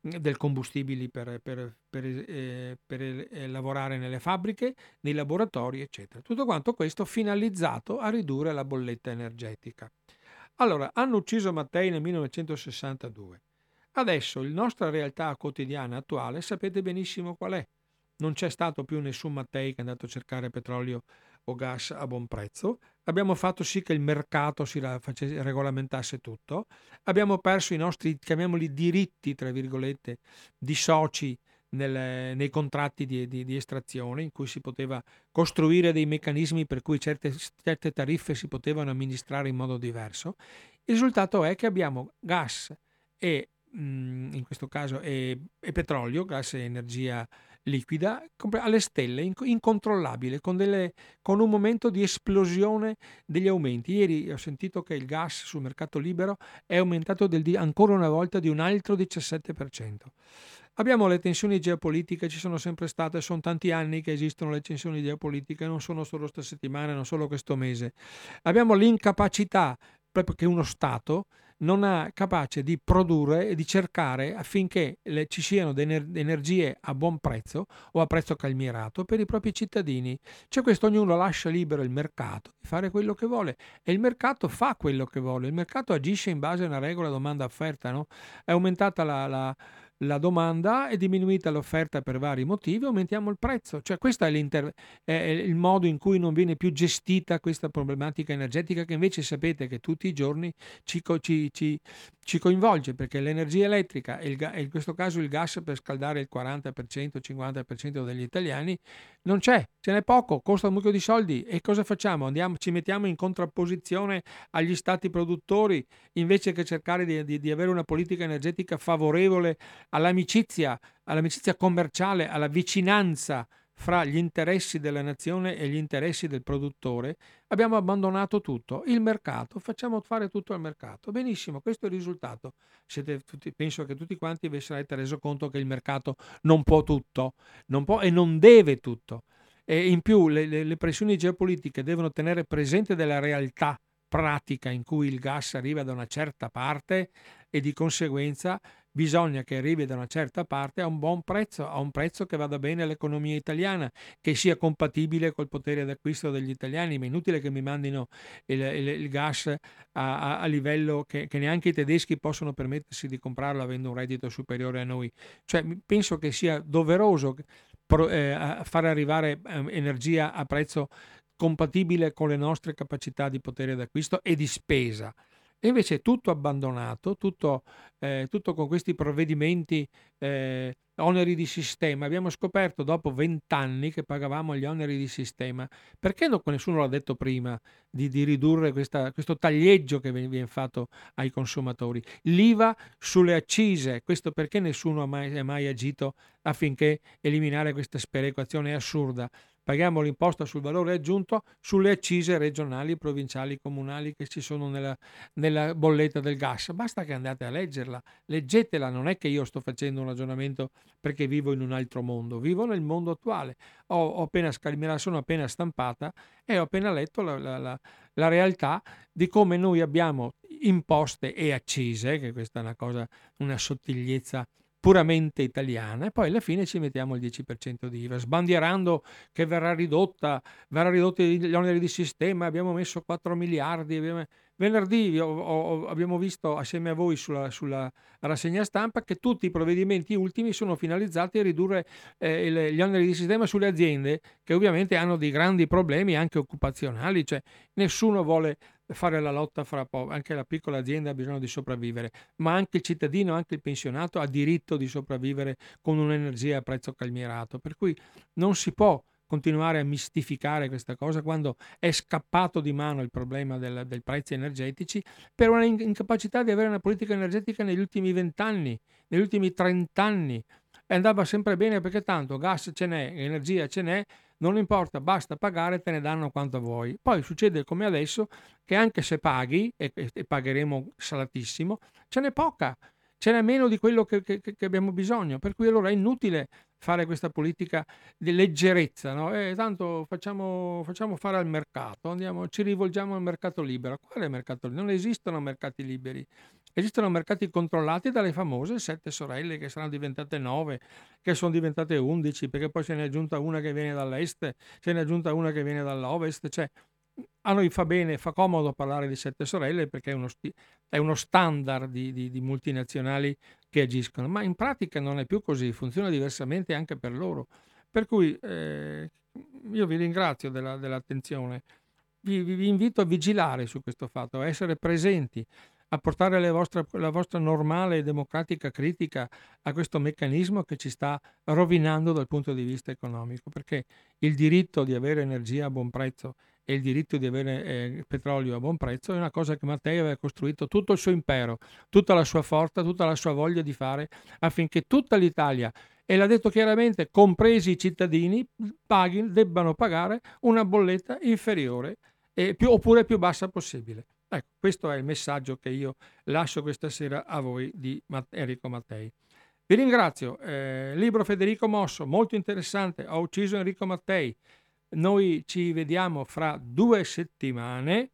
del combustibili per, per, per, eh, per eh, lavorare nelle fabbriche, nei laboratori, eccetera. Tutto quanto questo finalizzato a ridurre la bolletta energetica. Allora, hanno ucciso Mattei nel 1962. Adesso la nostra realtà quotidiana attuale sapete benissimo qual è. Non c'è stato più nessun Mattei che è andato a cercare petrolio o gas a buon prezzo. Abbiamo fatto sì che il mercato si regolamentasse tutto. Abbiamo perso i nostri, chiamiamoli diritti, tra virgolette, di soci nel, nei contratti di, di, di, estrazione, in cui si poteva costruire dei meccanismi per cui certe, certe tariffe si potevano amministrare in modo diverso. Il risultato è che abbiamo gas e in questo caso è, è, petrolio, gas e energia liquida, alle stelle, incontrollabile, con, delle, con, un momento di esplosione degli aumenti. Ieri ho sentito che il gas sul mercato libero è aumentato del, ancora una volta di un altro 17%. Abbiamo le tensioni geopolitiche, ci sono sempre state, sono tanti anni che esistono le tensioni geopolitiche, non sono solo questa settimana, non solo questo mese. Abbiamo l'incapacità, proprio che uno Stato non è capace di produrre e di cercare affinché le, ci siano delle energie a buon prezzo o a prezzo calmierato per i propri cittadini. Cioè questo ognuno lascia libero il mercato di fare quello che vuole e il mercato fa quello che vuole, il mercato agisce in base a una regola domanda-offerta, no? è aumentata la, la la domanda è diminuita l'offerta per vari motivi, aumentiamo il prezzo. Cioè questo è, è, il modo in cui non viene più gestita questa problematica energetica che invece sapete che tutti i giorni ci, ci, ci, ci coinvolge perché l'energia elettrica e, il, in questo caso il gas per scaldare il 40%, il 50% degli italiani non c'è, ce n'è poco, costa un mucchio di soldi e cosa facciamo? Andiamo, ci mettiamo in contrapposizione agli stati produttori invece che cercare di, di, di avere una politica energetica favorevole all'amicizia, all'amicizia commerciale, alla vicinanza fra gli interessi della nazione e gli interessi del produttore, abbiamo abbandonato tutto. Il mercato, facciamo fare tutto al mercato. Benissimo, questo è il risultato. Tutti, penso che tutti quanti vi sarete reso conto che il mercato non può tutto, non può e non deve tutto. E in più le, le, le pressioni geopolitiche devono tenere presente della realtà pratica in cui il gas arriva da una certa parte e di conseguenza bisogna che arrivi da una certa parte a un buon prezzo, a un prezzo che vada bene all'economia italiana, che sia compatibile col potere d'acquisto degli italiani, ma è inutile che mi mandino il, il, il gas a, a, a livello che, che, neanche i tedeschi possono permettersi di comprarlo avendo un reddito superiore a noi. Cioè, penso che sia doveroso pro, eh, fare arrivare eh, energia a prezzo compatibile con le nostre capacità di potere d'acquisto e di spesa. E invece è tutto abbandonato, tutto, eh, tutto con questi provvedimenti, eh, oneri di sistema. Abbiamo scoperto dopo vent'anni che pagavamo gli oneri di sistema. Perché non, nessuno l'ha detto prima di, di ridurre questa, questo taglieggio che viene fatto ai consumatori? L'IVA sulle accise, questo perché nessuno ha mai, mai agito affinché eliminare questa sperequazione assurda paghiamo l'imposta sul valore aggiunto sulle accise regionali, provinciali, comunali che ci sono nella, nella, bolletta del gas. Basta che andate a leggerla, leggetela, non è che io sto facendo un ragionamento perché vivo in un altro mondo, vivo nel mondo attuale. Ho, ho appena, me la sono appena stampata e ho appena letto la, la, la, la realtà di come noi abbiamo imposte e accise, che questa è una cosa, una sottigliezza puramente italiana e poi alla fine ci mettiamo il 10% di IVA, sbandierando che verrà ridotta, verrà ridotti gli oneri di sistema, abbiamo messo 4 miliardi. Abbiamo... Venerdì ho, ho, abbiamo visto assieme a voi sulla, sulla, rassegna stampa che tutti i provvedimenti ultimi sono finalizzati a ridurre eh, gli oneri di sistema sulle aziende che ovviamente hanno dei grandi problemi anche occupazionali, cioè nessuno vuole fare la lotta fra poveri, anche la piccola azienda ha bisogno di sopravvivere, ma anche il cittadino, anche il pensionato ha diritto di sopravvivere con un'energia a prezzo calmierato, per cui non si può continuare a mistificare questa cosa quando è scappato di mano il problema del, del prezzi energetici per una incapacità di avere una politica energetica negli ultimi vent'anni, negli ultimi trent'anni. E andava sempre bene perché tanto gas ce n'è, energia ce n'è, non importa, basta pagare, te ne danno quanto vuoi. Poi succede come adesso che anche se paghi, e, e pagheremo salatissimo, ce n'è poca, ce n'è meno di quello che, che, che, abbiamo bisogno. Per cui allora è inutile fare questa politica di leggerezza, no? eh, tanto facciamo, facciamo, fare al mercato, andiamo, ci rivolgiamo al mercato libero. Quale mercato libero? Non esistono mercati liberi. Esistono mercati controllati dalle famose sette sorelle che saranno diventate nove, che sono diventate undici, perché poi se ne è aggiunta una che viene dall'est, se ne è aggiunta una che viene dall'ovest. Cioè, a noi fa bene, fa comodo parlare di sette sorelle perché è uno, sti- è uno standard di, di, di, multinazionali che agiscono, ma in pratica non è più così, funziona diversamente anche per loro. Per cui eh, io vi ringrazio della, dell'attenzione, vi, vi, invito a vigilare su questo fatto, a essere presenti, a portare la vostra normale e democratica critica a questo meccanismo che ci sta rovinando dal punto di vista economico, perché il diritto di avere energia a buon prezzo e il diritto di avere eh, petrolio a buon prezzo è una cosa che Mattei aveva costruito tutto il suo impero, tutta la sua forza, tutta la sua voglia di fare affinché tutta l'Italia e l'ha detto chiaramente, compresi i cittadini, paghi, debbano pagare una bolletta inferiore più, oppure più bassa possibile. Ecco, questo è il messaggio che io lascio questa sera a voi di Enrico Mattei. Vi ringrazio. Eh, libro Federico Mosso, molto interessante. Ho ucciso Enrico Mattei. Noi ci vediamo fra due settimane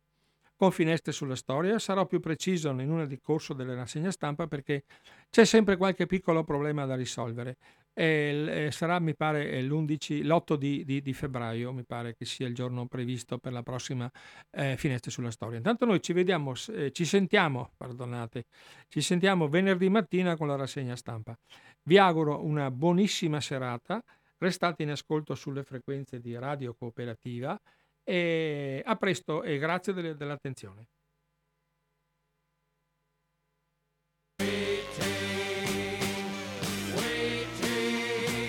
con Finestre sulla Storia. Sarò più preciso in una di corso delle rassegna stampa perché c'è sempre qualche piccolo problema da risolvere. E, e sarà, mi pare, l'11, l'8 di, di, di, febbraio, mi pare che sia il giorno previsto per la prossima eh, Finestre sulla Storia. Intanto noi ci vediamo, eh, ci sentiamo, perdonate, ci sentiamo venerdì mattina con la rassegna stampa. Vi auguro una buonissima serata, restate in ascolto sulle frequenze di Radio Cooperativa e a presto e grazie delle, dell'attenzione.